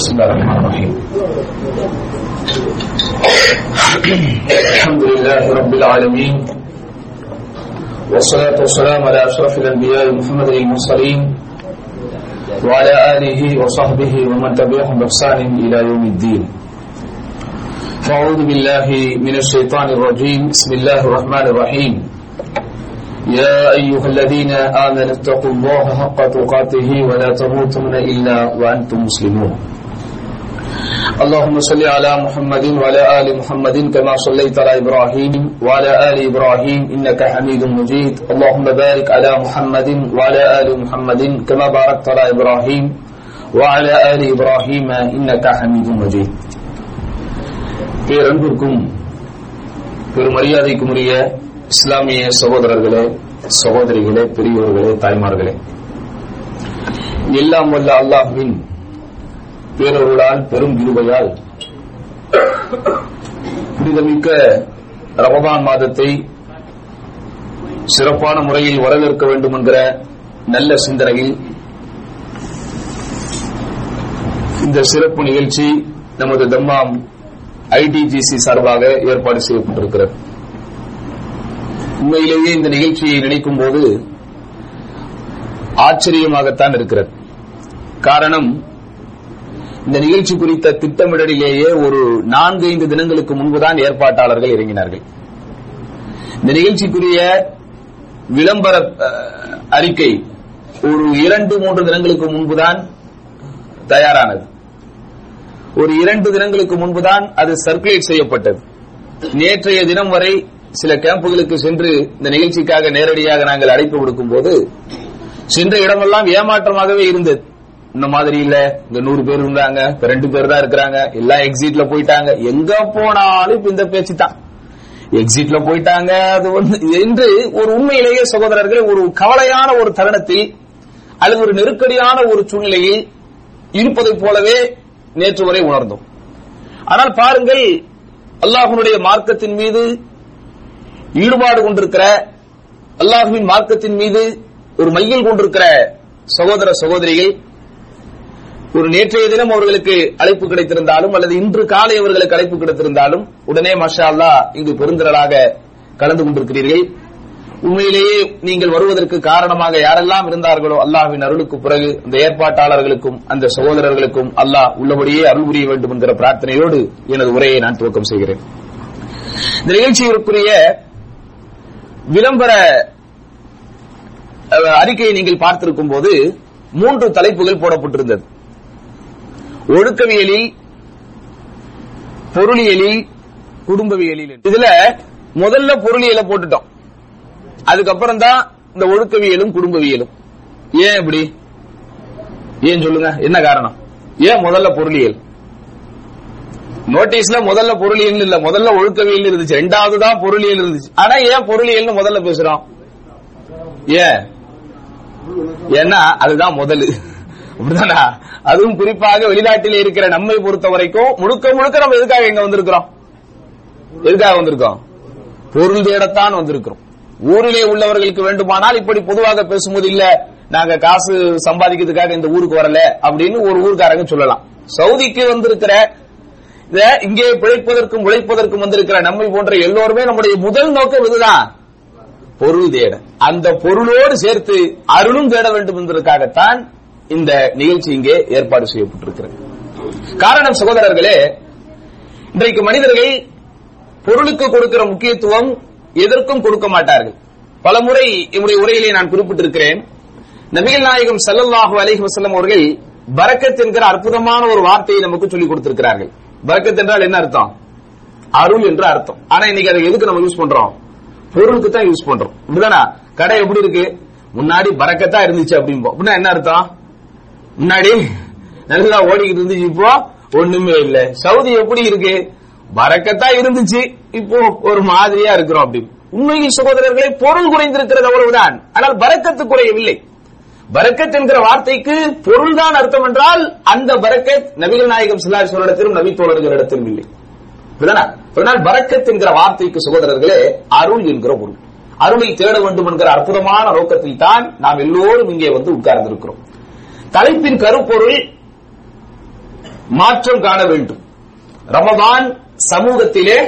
بسم الله الرحمن الرحيم. الحمد لله رب العالمين والصلاة والسلام على أشرف الأنبياء محمد المرسلين وعلى آله وصحبه ومن تبعهم بإحسان إلى يوم الدين. فأعوذ بالله من الشيطان الرجيم. بسم الله الرحمن الرحيم. يا أيها الذين آمنوا اتقوا الله حق تقاته ولا تموتن إلا وأنتم مسلمون. اللهم صل على محمد وعلى آل محمد كما صليت على إبراهيم وعلى آل إبراهيم إنك حميد مجيد اللهم بارك على محمد وعلى آل محمد كما باركت على إبراهيم وعلى آل إبراهيم إنك حميد مجيد பேரன்பிற்கும் பெருமரியாதைக்கும் உரிய இஸ்லாமிய சகோதரர்களே சகோதரிகளே பெரியோர்களே தாய்மார்களே எல்லாம் வல்ல அல்லாஹுவின் பேரொருளால் பெரும் கிருபையால் புனிதமிக்க ரமதான் மாதத்தை சிறப்பான முறையில் வரவேற்க வேண்டும் என்கிற நல்ல சிந்தனையில் இந்த சிறப்பு நிகழ்ச்சி நமது தம்மாம் ஐடிஜிசி சார்பாக ஏற்பாடு செய்யப்பட்டிருக்கிறது. உண்மையிலேயே இந்த நிகழ்ச்சியை நினைக்கும் போது ஆச்சரியமாகத்தான் இருக்கிறது. காரணம் இந்த நிகழ்ச்சி குறித்த திட்டமிடலிலேயே ஒரு நான்கு ஐந்து தினங்களுக்கு முன்புதான் ஏற்பாட்டாளர்கள் இறங்கினார்கள். இந்த நிகழ்ச்சிக்குரிய விளம்பர அறிக்கை ஒரு இரண்டு மூன்று தினங்களுக்கு முன்புதான் தயாரானது. ஒரு இரண்டு தினங்களுக்கு முன்புதான் அது சர்க்குலேட் செய்யப்பட்டது. நேற்றைய தினம் வரை சில கேம்புகளுக்கு சென்று இந்த நிகழ்ச்சிக்காக நேரடியாக நாங்கள் அழைப்பு விடுக்கும் போது சென்ற இடமெல்லாம் ஏமாற்றமாகவே இருந்தது. இந்த மாதிரி இல்ல. இங்க நூறு பேர் இருந்தாங்க. இப்ப ரெண்டு பேர் தான் இருக்கிறாங்க. எல்லாம் எக்ஸிட்ல போயிட்டாங்க. எங்க போனாலும் இப்ப இந்த பேச்சு தான். எக்ஸிட்ல போயிட்டாங்க. அது வந்து என்று ஒரு உண்மையிலேயே சகோதரர்கள் ஒரு கவலையான ஒரு தருணத்தில் அல்லது ஒரு நெருக்கடியான ஒரு சூழ்நிலையில் இருப்பதைப் போலவே நேற்று வரை உணர்ந்தோம். ஆனால் பாருங்கள் அல்லாஹனுடைய மார்க்கத்தின் மீது ஈடுபாடு கொண்டிருக்கிற அல்லாஹுவின் மார்க்கத்தின் மீது ஒரு மையில் கொண்டிருக்கிற சகோதர சகோதரிகள் ஒரு நேற்றைய தினம் அவர்களுக்கு அழைப்பு கிடைத்திருந்தாலும் அல்லது இன்று காலை அவர்களுக்கு அழைப்பு கிடைத்திருந்தாலும் உடனே மஷா அல்லாஹ் இங்கு பெருந்திரளாக கலந்து கொண்டிருக்கிறீர்கள். உண்மையிலேயே நீங்கள் வருவதற்கு காரணமாக யாரெல்லாம் இருந்தார்களோ அல்லாஹின் அருளுக்கு பிறகு அந்த ஏற்பாட்டாளர்களுக்கும் அந்த சகோதரர்களுக்கும் அல்லாஹ் உள்ளபடியே அருள் புரிய வேண்டும் என்கிற பிரார்த்தனையோடு எனது உரையை நான் துவக்கம் செய்கிறேன். இந்த நிகழ்ச்சியிற்குரிய விளம்பர அறிக்கையை நீங்கள் பார்த்திருக்கும் போது மூன்று தலைப்புகள் போடப்பட்டிருந்தது. ஒழுக்கவியலில் பொருளியலில் குடும்பவியலில். இதுல முதல்ல பொருளியலை போட்டுட்டோம். அதுக்கப்புறம் தான் இந்த ஒழுக்கவியலும் குடும்பவியலும். ஏன் இப்படி? ஏன் சொல்லுங்க? என்ன காரணம்? ஏன் முதல்ல பொருளியல்? நோட்டீஸ்ல முதல்ல பொருளியல் இல்ல முதல்ல ஒழுக்கவியல் இருந்துச்சு. ரெண்டாவது தான் பொருளியல் இருந்துச்சு. ஆனா ஏன் பொருளியல்னு முதல்ல பேசுறோம்? ஏன்? ஏன்னா அதுதான் முதல். அப்படிதானா? அதுவும் குறிப்பாக வெளிநாட்டில் இருக்கிற நம்மை பொறுத்த வரைக்கும் முழுக்க முழுக்க நம்ம எதுக்காக இங்க வந்திருக்கிறோம்? எதுக்காக வந்திருக்கோம்? பொருள் தேடத்தான் வந்திருக்கிறோம். ஊரிலே உள்ளவர்களுக்கு வேண்டுமானால் இப்படி பொதுவாக பேசும்போது இல்ல நாங்க காசு சம்பாதிக்கிறதுக்காக இந்த ஊருக்கு வரல அப்படின்னு ஒரு ஊருக்காரங்க சொல்லலாம். சவுதிக்கு வந்திருக்கிற இத இங்கே பிழைப்பதற்கும் உழைப்பதற்கும் வந்திருக்கிற நம்மை போன்ற எல்லோருமே நம்முடைய முதல் நோக்கம் இதுதான். பொருள் தேட. அந்த பொருளோடு சேர்த்து அருளும் தேட வேண்டும் என்பதற்காகத்தான் இந்த நிகழ்ச்சி இங்கே ஏற்பாடு செய்யப்பட்டிருக்கிறது. காரணம் சகோதரர்களே இன்றைக்கு மனிதர்கள் பொருளுக்கு கொடுக்கிற முக்கியத்துவம் எதற்கும் கொடுக்க மாட்டார்கள். பலமுறை என்னுடைய உரையிலே நான் குறிப்பிட்டிருக்கிறேன். நபிகள் நாயகம் சல்லல்லாஹு அலஹி வசல்லம் அவர்கள் பரக்கத் என்கிற அற்புதமான ஒரு வார்த்தையை நமக்கு சொல்லிக் கொடுத்திருக்கிறார்கள். பரக்கத் என்றால் என்ன அர்த்தம்? அருள் என்று அர்த்தம். ஆனா இன்னைக்கு அதை எதுக்கு நம்ம யூஸ் பண்றோம்? பொருளுக்கு தான் யூஸ் பண்றோம். இப்படிதானா? கடை எப்படி இருக்கு? முன்னாடி பறக்கத்தா இருந்துச்சு அப்படிம்போம் அப்படின்னா என்ன அர்த்தம்? முன்னாடி நல்லா ஓடிக்கிட்டு இருந்துச்சு இப்போ ஒண்ணுமே இல்ல. சவுதி எப்படி இருக்கு? வரக்கத்தா இருந்துச்சு. இப்போ ஒரு மாதிரியா இருக்கிறோம் அப்படி. உண்மையில் சகோதரர்களை பொருள் குறைந்திருக்கிறது அவ்வளவுதான். ஆனால் பறக்கத்து குறையவில்லை. பரக்கத் என்கிற வார்த்தைக்கு பொருள்தான் அர்த்தம் என்றால் அந்த பரக்கத் நபிகள் நாயகம் சிலாரி சொல்லிடத்திலும் நபி தோழர்களிடத்திலும் இல்லை. அதனால் பரக்கத் என்கிற வார்த்தைக்கு சகோதரர்களே அருள் என்கிற பொருள். அருளை தேட வேண்டும் என்கிற அற்புதமான நோக்கத்தில் தான் நாம் எல்லோரும் இங்கே வந்து உட்கார்ந்திருக்கிறோம். தலைப்பின் கருப்பொருள் மாற்றம் காண வேண்டும். ரமதான் சமூகத்திலே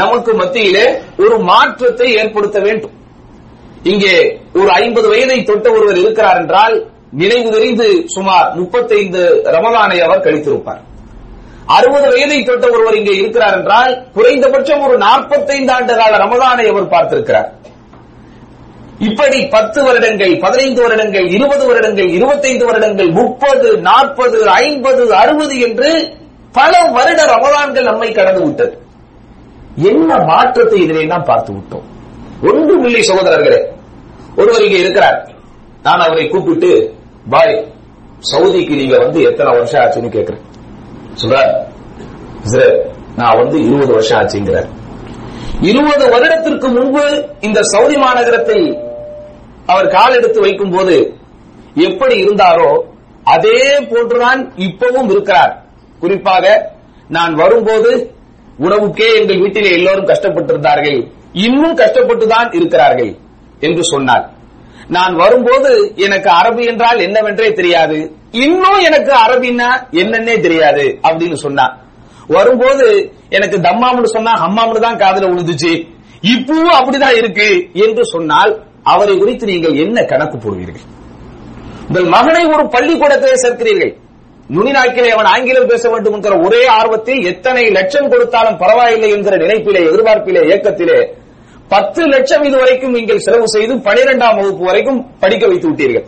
நமக்கு மத்தியிலே ஒரு மாற்றத்தை ஏற்படுத்த வேண்டும். இங்கே ஒரு ஐம்பது வயதை தொட்ட ஒருவர் இருக்கிறார் என்றால் நினைவு தெரிந்து சுமார் முப்பத்தைந்து ரமதானை அவர் கழித்திருப்பார். அறுபது வயதை தொட்ட ஒருவர் இங்கே இருக்கிறார் என்றால் குறைந்தபட்சம் ஒரு நாற்பத்தைந்து ஆண்டு கால ரமதானை அவர் பார்த்திருக்கிறார். இப்படி பத்து வருடங்கள் பதினைந்து வருடங்கள் இருபது வருடங்கள் இருபத்தைந்து வருடங்கள் முப்பது நாற்பது ஐம்பது அறுபது என்று பல வருட ரமதான்கள் நம்மை கடந்து விட்டது. என்ன மாற்றத்தை இதிலே நாம் பார்த்து விட்டோம்? ஒன்றும் இல்லை சகோதரர்களே ஒருவர் இங்கே இருக்கிறார். நான் அவரை கூப்பிட்டு பாய் சவுதிக்கு நீங்க வந்து எத்தனை வருஷம் ஆச்சுன்னு கேட்கிறேன். சொல்றார் நான் வந்து இருபது வருஷம் ஆச்சுங்கிறார். இருபது வருடத்திற்கு முன்பு இந்த சவுதி மாநகரத்தில் அவர் கால் எடுத்து வைக்கும் போது எப்படி இருந்தாரோ அதே போன்றுதான் இப்பவும் இருக்கிறார். குறிப்பாக நான் வரும்போது உணவுக்கே எங்கள் வீட்டிலே எல்லோரும் கஷ்டப்பட்டிருந்தார்கள். இன்னும் கஷ்டப்பட்டுதான் இருக்கிறார்கள் என்று சொன்னார். நான் வரும்போது எனக்கு அரபு என்றால் என்னவென்றே தெரியாது. இன்னும் எனக்கு அரபின்னா என்னன்னே தெரியாது அப்படின்னு சொன்னார். வரும்போது எனக்கு தம்மாம்னு சொன்னா ஹம்மாம்னு தான் காதுல உழுதுச்சு. இப்பவும் அப்படிதான் இருக்கு என்று சொன்னால் அவரை குறித்து நீங்கள் என்ன கணக்கு போடுவீர்கள்? உங்கள் மகனை ஒரு பள்ளிக்கூடத்திலே சேர்க்கிறீர்கள். நுனிநாக்கிலே அவன் ஆங்கிலம் பேச வேண்டும் என்கிற ஒரே ஆர்வத்தில் எத்தனை லட்சம் கொடுத்தாலும் பரவாயில்லை என்கிற நினைப்பிலே எதிர்பார்ப்பிலே இயக்கத்திலே பத்து லட்சம் இதுவரைக்கும் நீங்கள் செலவு செய்து பனிரெண்டாம் வகுப்பு வரைக்கும் படிக்க வைத்து விட்டீர்கள்.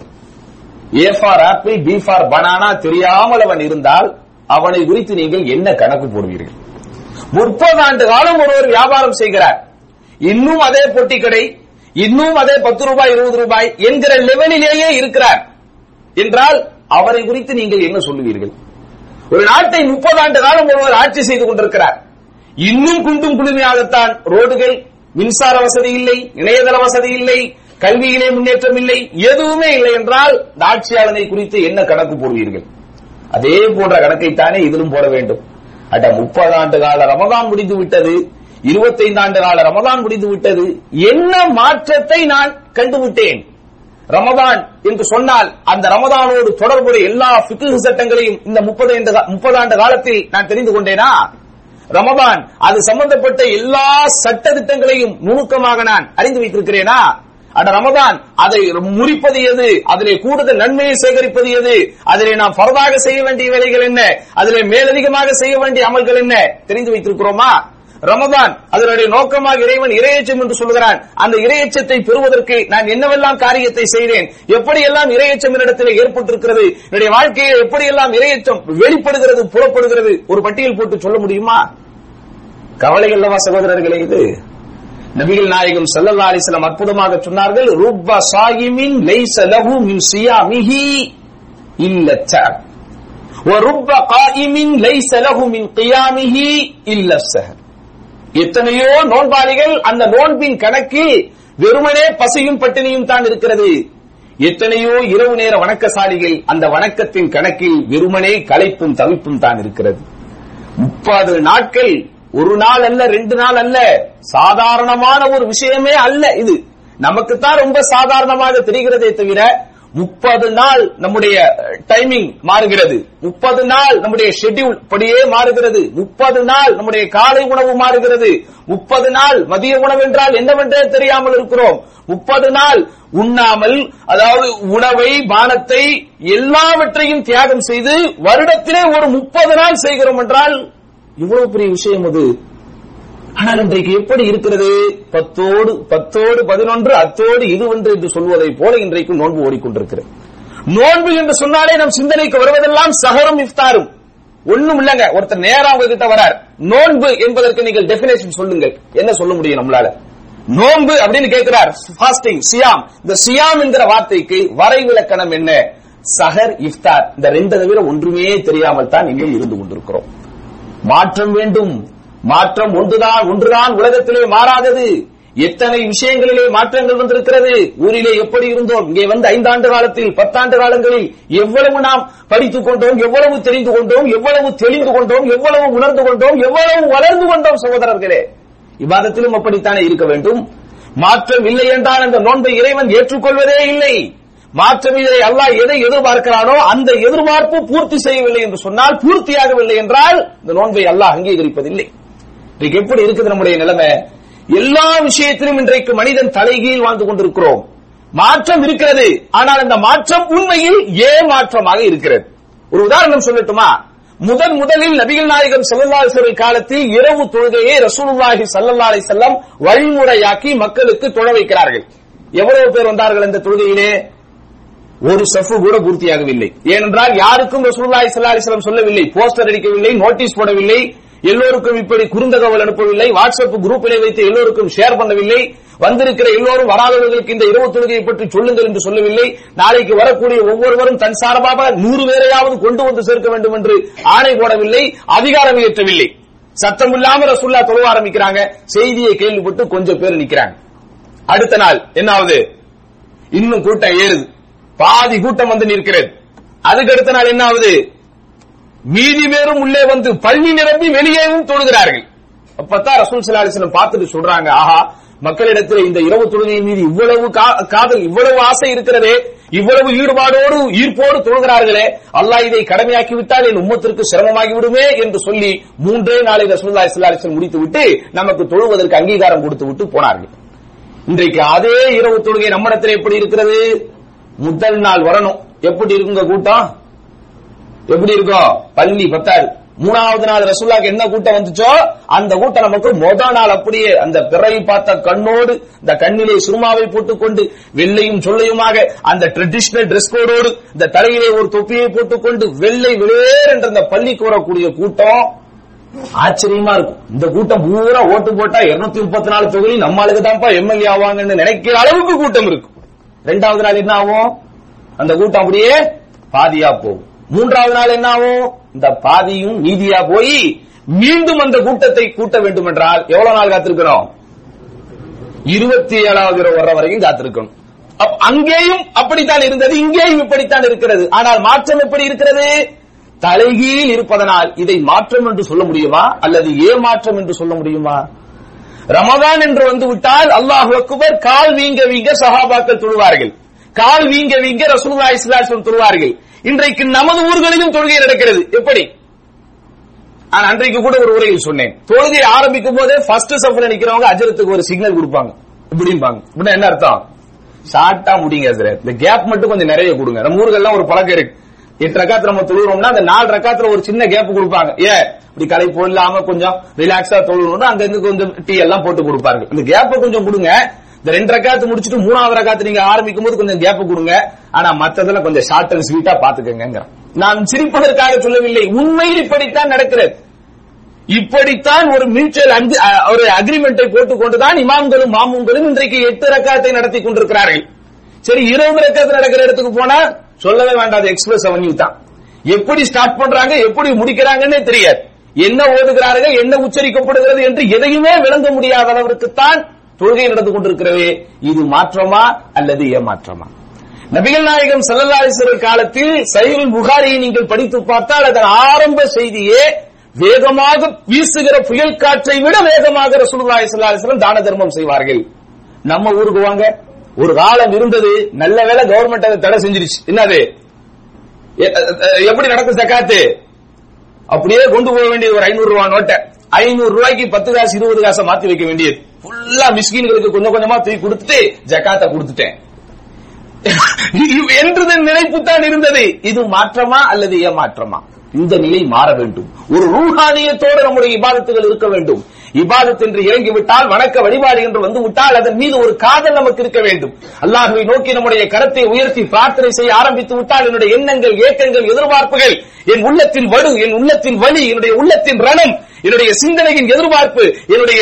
A for apple B for banana தெரியாமல் அவன் இருந்தால் அவனை குறித்து நீங்கள் என்ன கணக்கு போடுவீர்கள்? முப்பது ஆண்டு காலம் ஒருவர் வியாபாரம் செய்கிறார். இன்னும் அதே பொட்டி கடை இன்னும் அதே பத்து ரூபாய் இருபது ரூபாய் என்கிற லெவலிலேயே இருக்கிறார். என்றால் அவரை குறித்து நீங்கள் என்ன சொல்லுவீர்கள்? ஒரு நாட்டை முப்பது ஆண்டு காலம் ஒருவர் ஆட்சி செய்து கொண்டிருக்கிறார். இன்னும் குண்டும் குளுமையாகத்தான் ரோடுகள் மின்சார வசதி இல்லை இணையதள வசதி இல்லை கல்வியிலே முன்னேற்றம் இல்லை எதுவுமே இல்லை என்றால் இந்த ஆட்சியாளனை குறித்து என்ன கணக்கு போடுவீர்கள்? அதே போன்ற கணக்கைத்தானே இதிலும் போட வேண்டும். அட முப்பது ஆண்டு கால ரமதான் முடிந்து விட்டது. இருபத்தைந்து ஆண்டு கால ரமதான் முடிந்து விட்டது. என்ன மாற்றத்தை நான் கண்டுவிட்டேன்? ரமதான் என்று சொன்னால் அந்த ரமதானோடு தொடர்புடைய எல்லா பிக்கு சட்டங்களையும் இந்த முப்பது முப்பது ஆண்டு காலத்தில் நான் தெரிந்து கொண்டேனா? ரமதான் அது சம்பந்தப்பட்ட எல்லா சட்ட திட்டங்களையும் நுணுக்கமாக நான் அறிந்து வைத்திருக்கிறேனா? அட ரமதான் அதை முறிப்பது எது? அதிலே கூடுதல் நன்மையை சேகரிப்பது எது? அதிலே நாம் பரவாக செய்ய வேண்டிய வேலைகள் என்ன? அதிலே மேலதிகமாக செய்ய வேண்டிய அமல்கள் என்ன? தெரிந்து வைத்திருக்கிறோமா? ரமதான் அதனுடைய நோக்கமாக இறைவன் இரையச்சம் என்று சொல்கிறான். அந்த இரையச்சத்தை பெறுவதற்கு நான் என்னவெல்லாம் காரியத்தை செய்தேன்? எப்படியெல்லாம் இரையச்சம் என்னிடத்தில் ஏற்பட்டிருக்கிறது? என்னுடைய வாழ்க்கையை எப்படியெல்லாம் இரையச்சம் வெளிப்படுகிறது புறப்படுகிறது? ஒரு பட்டியல் போட்டு சொல்ல முடியுமா? கவலை அல்லவா சகோதரர்களே இது நபிகள் நாயகம் சல்லல்லா அலிஸ்லாம் அற்புதமாக சொன்னார்கள் ரூப சாயிமின் லைச லஹு மின் சியா சியாமிஹி இல்ல சர் ரூப காயிமின் லைச லஹு மின் கியாமிஹி இல்ல சஹர் எத்தனையோ நோன்பாளிகள் அந்த நோன்பின் கணக்கு வெறுமனே பசியும் பட்டினியும் தான் இருக்கிறது. எத்தனையோ இரவு நேர வணக்கசாலிகள் அந்த வணக்கத்தின் கணக்கில் வெறுமனே களைப்பும் தவிப்பும் தான் இருக்கிறது. முப்பது நாட்கள் ஒரு நாள் அல்ல ரெண்டு நாள் அல்ல. சாதாரணமான ஒரு விஷயமே அல்ல இது. நமக்குத்தான் ரொம்ப சாதாரணமாக தெரிகிறதே தவிர முப்பது நாள் நம்முடைய டைமிங் மாறுகிறது. முப்பது நாள் நம்முடைய ஷெட்யூல் படியே மாறுகிறது. முப்பது நாள் நம்முடைய காலை உணவு மாறுகிறது. முப்பது நாள் மதிய உணவு என்றால் என்னவென்றே தெரியாமல் இருக்கிறோம். முப்பது நாள் உண்ணாமல் அதாவது உணவை பானத்தை எல்லாவற்றையும் தியாகம் செய்து வருடத்திலே ஒரு முப்பது நாள் செய்கிறோம் என்றால் இவ்வளவு பெரிய விஷயம் அது. ஆனால் இன்றைக்கு எப்படி இருக்கிறது? பத்தோடு பத்தோடு பதினொன்று அத்தோடு இது ஒன்று என்று சொல்வதை போல இன்றைக்கு நோன்பு ஓடிக்கொண்டிருக்கிறது. நோன்பு என்று சொன்னாலே நம் சிந்தனைக்கு வருவதெல்லாம் சகரும் இஃப்தாரும். ஒண்ணும் இல்லங்க. ஒருத்தர் அவங்க உங்ககிட்ட வரார் நோன்பு என்பதற்கு நீங்கள் டெபினேஷன் சொல்லுங்கள். என்ன சொல்ல முடியும் நம்மளால? நோன்பு அப்படின்னு கேட்கிறார். ஃபாஸ்டிங் சியாம் இந்த சியாம் என்கிற வார்த்தைக்கு வரைவிலக்கணம் என்ன? சஹர் இஃப்தார். இந்த ரெண்டு தவிர ஒன்றுமே தெரியாமல் தான் இன்னும் இருந்து கொண்டிருக்கிறோம். மாற்றம் வேண்டும். மாற்றம் ஒன்றுதான் ஒன்றுதான் உலகத்திலே மாறாதது. எத்தனை விஷயங்களிலே மாற்றங்கள் வந்திருக்கிறது? ஊரிலே எப்படி இருந்தோம்? இங்கே வந்து ஐந்தாண்டு காலத்தில் பத்தாண்டு காலங்களில் எவ்வளவு நாம் படித்துக் கொண்டோம் எவ்வளவு தெரிந்து கொண்டோம் எவ்வளவு தெளிந்து கொண்டோம் எவ்வளவு உணர்ந்து கொண்டோம் எவ்வளவு வளர்ந்து கொண்டோம் சகோதரர்களே. இவ்வாதத்திலும் அப்படித்தானே இருக்க வேண்டும்? மாற்றம் இல்லை என்றால் அந்த நோன்பை இறைவன் ஏற்றுக்கொள்வதே இல்லை. மாற்றம் இதை அல்லாஹ் எதை எதிர்பார்க்கிறானோ அந்த எதிர்பார்ப்பு பூர்த்தி செய்யவில்லை என்று சொன்னால் பூர்த்தியாகவில்லை என்றால் இந்த நோன்பை அல்லாஹ் அங்கீகரிப்பதில்லை. இன்றைக்கு எப்படி இருக்குது நம்முடைய நிலைமை? எல்லா விஷயத்திலும் இன்றைக்கு மனிதன் தலைகீழ் வாழ்ந்து கொண்டிருக்கிறோம். மாற்றம் இருக்கிறது. ஆனால் அந்த மாற்றம் உண்மையில் ஏமாற்றமாக இருக்கிறது. ஒரு உதாரணம் சொல்லட்டுமா? முதன் முதலில் நபிகள் நாயகம் ஸல்லல்லாஹு காலத்தில் இரவு தொழுகையை ரசூலுல்லாஹி ஸல்லல்லாஹு செல்லம் வழிமுறையாக்கி மக்களுக்கு தொழ வைக்கிறார்கள். எவ்வளவு பேர் வந்தார்கள் இந்த தொழுகையிலே? ஒரு சஃபு கூட பூர்த்தியாகவில்லை. ஏனென்றால் யாருக்கும் ரசூலுல்லாஹி ஸல்லல்லாஹு அலைஹி சொல்லவில்லை. போஸ்டர் அடிக்கவில்லை நோட்டீஸ் போடவில்லை எல்லோருக்கும் இப்படி குறுந்தகவல் அனுப்பவில்லை வாட்ஸ்அப் குரூப்பிலே வைத்து எல்லோருக்கும் ஷேர் பண்ணவில்லை. வந்திருக்கிற எல்லோரும் வராதவர்களுக்கு இந்த இரவு தொழுகையை பற்றி சொல்லுங்கள் என்று சொல்லவில்லை. நாளைக்கு வரக்கூடிய ஒவ்வொருவரும் தன் சார்பாக நூறு பேரையாவது கொண்டு வந்து சேர்க்க வேண்டும் என்று ஆணை போடவில்லை அதிகாரம் இயற்றவில்லை சத்தம் இல்லாம ரசுல்லா தொழுவ ஆரம்பிக்கிறாங்க. செய்தியை கேள்விப்பட்டு கொஞ்சம் பேர் நிக்கிறாங்க. அடுத்த நாள் என்னாவது? இன்னும் கூட்டம் ஏறுது. பாதி கூட்டம் வந்து நிற்கிறது. அதுக்கு அடுத்த நாள் என்ன ஆகுது மீதி பேரும் உள்ளே வந்து பள்ளி நிரம்பி வெளியேவும் தொழுகிறார்கள். அப்பதான் ரசூல் ஸல்லல்லாஹு அலைஹி பார்த்துட்டு சொல்றாங்க ஆஹா மக்களிடத்தில் இந்த இரவு தொழுகையின் மீது இவ்வளவு காதல் இவ்வளவு ஆசை இருக்கிறதே இவ்வளவு ஈடுபாடோடு ஈர்ப்போடு தொழுகிறார்களே அல்லாஹ் இதை கடமையாக்கி விட்டால் என் உம்மத்திற்கு சிரமமாகி விடுமே என்று சொல்லி மூன்றே நாளை ரசூல்லா ஸல்லல்லாஹு அலைஹி முடித்து விட்டு நமக்கு தொழுவதற்கு அங்கீகாரம் கொடுத்து விட்டு போனார்கள். இன்றைக்கு அதே இரவு தொழுகை நம்மிடத்தில் எப்படி இருக்கிறது? முதல் நாள் வரணும். எப்படி இருக்குங்க கூட்டம்? எப்படி இருக்கும்? பள்ளி பத்தாது மூணாவது நாள் ரசூல்லாக்கு என்ன கூட்டம் வந்துச்சோ அந்த கூட்டம் நமக்கு முத நாள் அப்படியே அந்த பிறவி பார்த்த கண்ணோடு இந்த கண்ணிலே சுருமாவை போட்டுக்கொண்டு வெள்ளையும் சொல்லையுமாக அந்த ட்ரெடிஷனல் ட்ரெஸ் கோடோடு இந்த தலையிலே ஒரு தொப்பியை போட்டுக்கொண்டு வெள்ளை வெளியேறு என்ற இந்த பள்ளிக்கு வரக்கூடிய கூட்டம். ஆச்சரியமா இருக்கும். இந்த கூட்டம் பூரா ஓட்டு போட்டா 234 முப்பத்தி நாலு தொகுதி நம்மளுக்கு தான்ப்பா எம்எல்ஏ ஆவாங்கன்னு நினைக்கிற அளவுக்கு கூட்டம் இருக்கும். ரெண்டாவது நாள் என்ன ஆகும்? அந்த கூட்டம் அப்படியே பாதியா போகும். மூன்றாவது நாள் என்ன ஆகும்? இந்த பாதியும் நீதியா போய் மீண்டும் அந்த கூட்டத்தை கூட்ட வேண்டும் என்றால் எவ்வளவு நாள் காத்திருக்கிறோம்? இருபத்தி ஏழாவது வர்ற வரைக்கும் காத்திருக்கணும். அங்கேயும் அப்படித்தான் இருந்தது இங்கேயும் இப்படித்தான் இருக்கிறது. ஆனால் மாற்றம் எப்படி இருக்கிறது? தலைகீழ் இருப்பதனால் இதை மாற்றம் என்று சொல்ல முடியுமா? அல்லது ஏமாற்றம் என்று சொல்ல முடியுமா? ரமதான் என்று வந்து விட்டால் அல்லாஹ் அக்பர் கால் வீங்க வீங்க சஹாபாக்கள் தொழுவார்கள். கால் வீங்க வீங்க ரசூலுல்லாஹி தொழுவார்கள். இன்றைக்கு நமது ஊர்களிலும் தொழுகை நடக்கிறது. எப்படி? நான் அன்றைக்கு கூட ஒரு உரையில் சொன்னேன். தொழுகை ஆரம்பிக்கும் போதே ஃபர்ஸ்ட் சஃப்ல நிக்கிறவங்க அஜரத்துக்கு ஒரு சிக்னல் கொடுப்பாங்க. இப்படிம்பாங்க. இப்படின்னா என்ன அர்த்தம்? ஷார்ட்டா முடிங்க இந்த கேப் மட்டும் கொஞ்சம் நிறைய கொடுங்க. நம்ம ஊர்கள்லாம் ஒரு பழக்கம் இருக்கு. எட்டு ரக்காத்துல நம்ம தொழுகிறோம்னா அந்த நாலு ரக்காத்துல ஒரு சின்ன கேப் கொடுப்பாங்க. ஏ இப்படி களைப்பு இல்லாம கொஞ்சம் ரிலாக்ஸா தொழுகணும்னா அங்க இருந்து கொஞ்சம் டீ எல்லாம் போட்டு கொடுப்பாங்க இந்த கேப்ப கொஞ்சம் கொடுங்க. இந்த ரெண்டு ரக்காத்து முடிச்சிட்டு மூணாவது ரக்காத்து நீங்க ஆரம்பிக்கும் போது கொஞ்சம் கேப் கொடுங்க. ஆனா மத்ததுல கொஞ்சம் ஷார்ட் அண்ட் ஸ்வீட்டா பாத்துக்கங்க நான் சிரிப்பதற்காக சொல்லவில்லை. உண்மையில் இப்படித்தான் நடக்கிறது. இப்படித்தான் ஒரு மியூச்சுவல் ஒரு அக்ரிமெண்டை போட்டுக் கொண்டுதான் இமாம்களும் மாமுங்களும் இன்றைக்கு எட்டு ரக்காத்தை நடத்தி கொண்டிருக்கிறார்கள். சரி இருபது ரக்காத்து நடக்கிற இடத்துக்கு போனா சொல்லவே வேண்டாம் எக்ஸ்பிரஸ் அவென்யூ தான். எப்படி ஸ்டார்ட் பண்றாங்க எப்படி முடிக்கிறாங்கன்னே தெரியாது. என்ன ஓதுகிறார்கள் என்ன உச்சரிக்கப்படுகிறது என்று எதையுமே விளங்க முடியாத அளவிற்குத்தான் தொழுகை நடந்து கொண்டிருக்கிறது. இது மாற்றமா அல்லது ஏமாற்றமா? நபிகள் நாயகம் செல்லல்லாசர் காலத்தில் சஹீஹுல் புகாரியை நீங்கள் படித்து பார்த்தால் அதன் ஆரம்ப செய்தியே வேகமாக வீசுகிற புயல் காற்றை விட வேகமாக ரசூலுல்லாஹி ஸல்லல்லாஹு அலைஹி தான தர்மம் செய்வார்கள். நம்ம ஊருக்கு வாங்க. ஒரு காலம் இருந்தது நல்ல வேலை கவர்மெண்ட் அதை தடை செஞ்சிருச்சு. என்னது? எப்படி நடக்கும் ஜக்காத்து அப்படியே கொண்டு போக வேண்டியது ஒரு ஐநூறு ரூபாய் நோட்டை. ஐநூறு ரூபாய்க்கு பத்து காசு இருபது காசை மாத்தி வைக்க வேண்டியது. ஃபுல்லா மிஸ்கின்களுக்கு கொஞ்சம் கொஞ்சமா தூக்கி கொடுத்துட்டு ஜக்காத்தை கொடுத்துட்டேன். என்றதன் நினைப்பு தான் இருந்தது. இது மாற்றமா அல்லது ஏமாற்றமா? இந்த நிலை மாற வேண்டும். ஒரு ரூஹானியத்தோடு நம்முடைய இபாதத்துகள் இருக்க வேண்டும். இபாதத் என்று இறங்கிவிட்டால் வணக்க வழிபாடு என்று வந்து விட்டால் அதன் மீது ஒரு காதல் நமக்கு இருக்க வேண்டும். அல்லாஹுவை நோக்கி நம்முடைய கரத்தை உயர்த்தி பிரார்த்தனை செய்ய ஆரம்பித்து விட்டால் என்னுடைய எண்ணங்கள் ஏக்கங்கள் எதிர்பார்ப்புகள் என் உள்ளத்தின் வடு என் உள்ளத்தின் வலி என்னுடைய உள்ளத்தின் ரணம் என்னுடைய சிந்தனையின் எதிர்பார்ப்பு என்னுடைய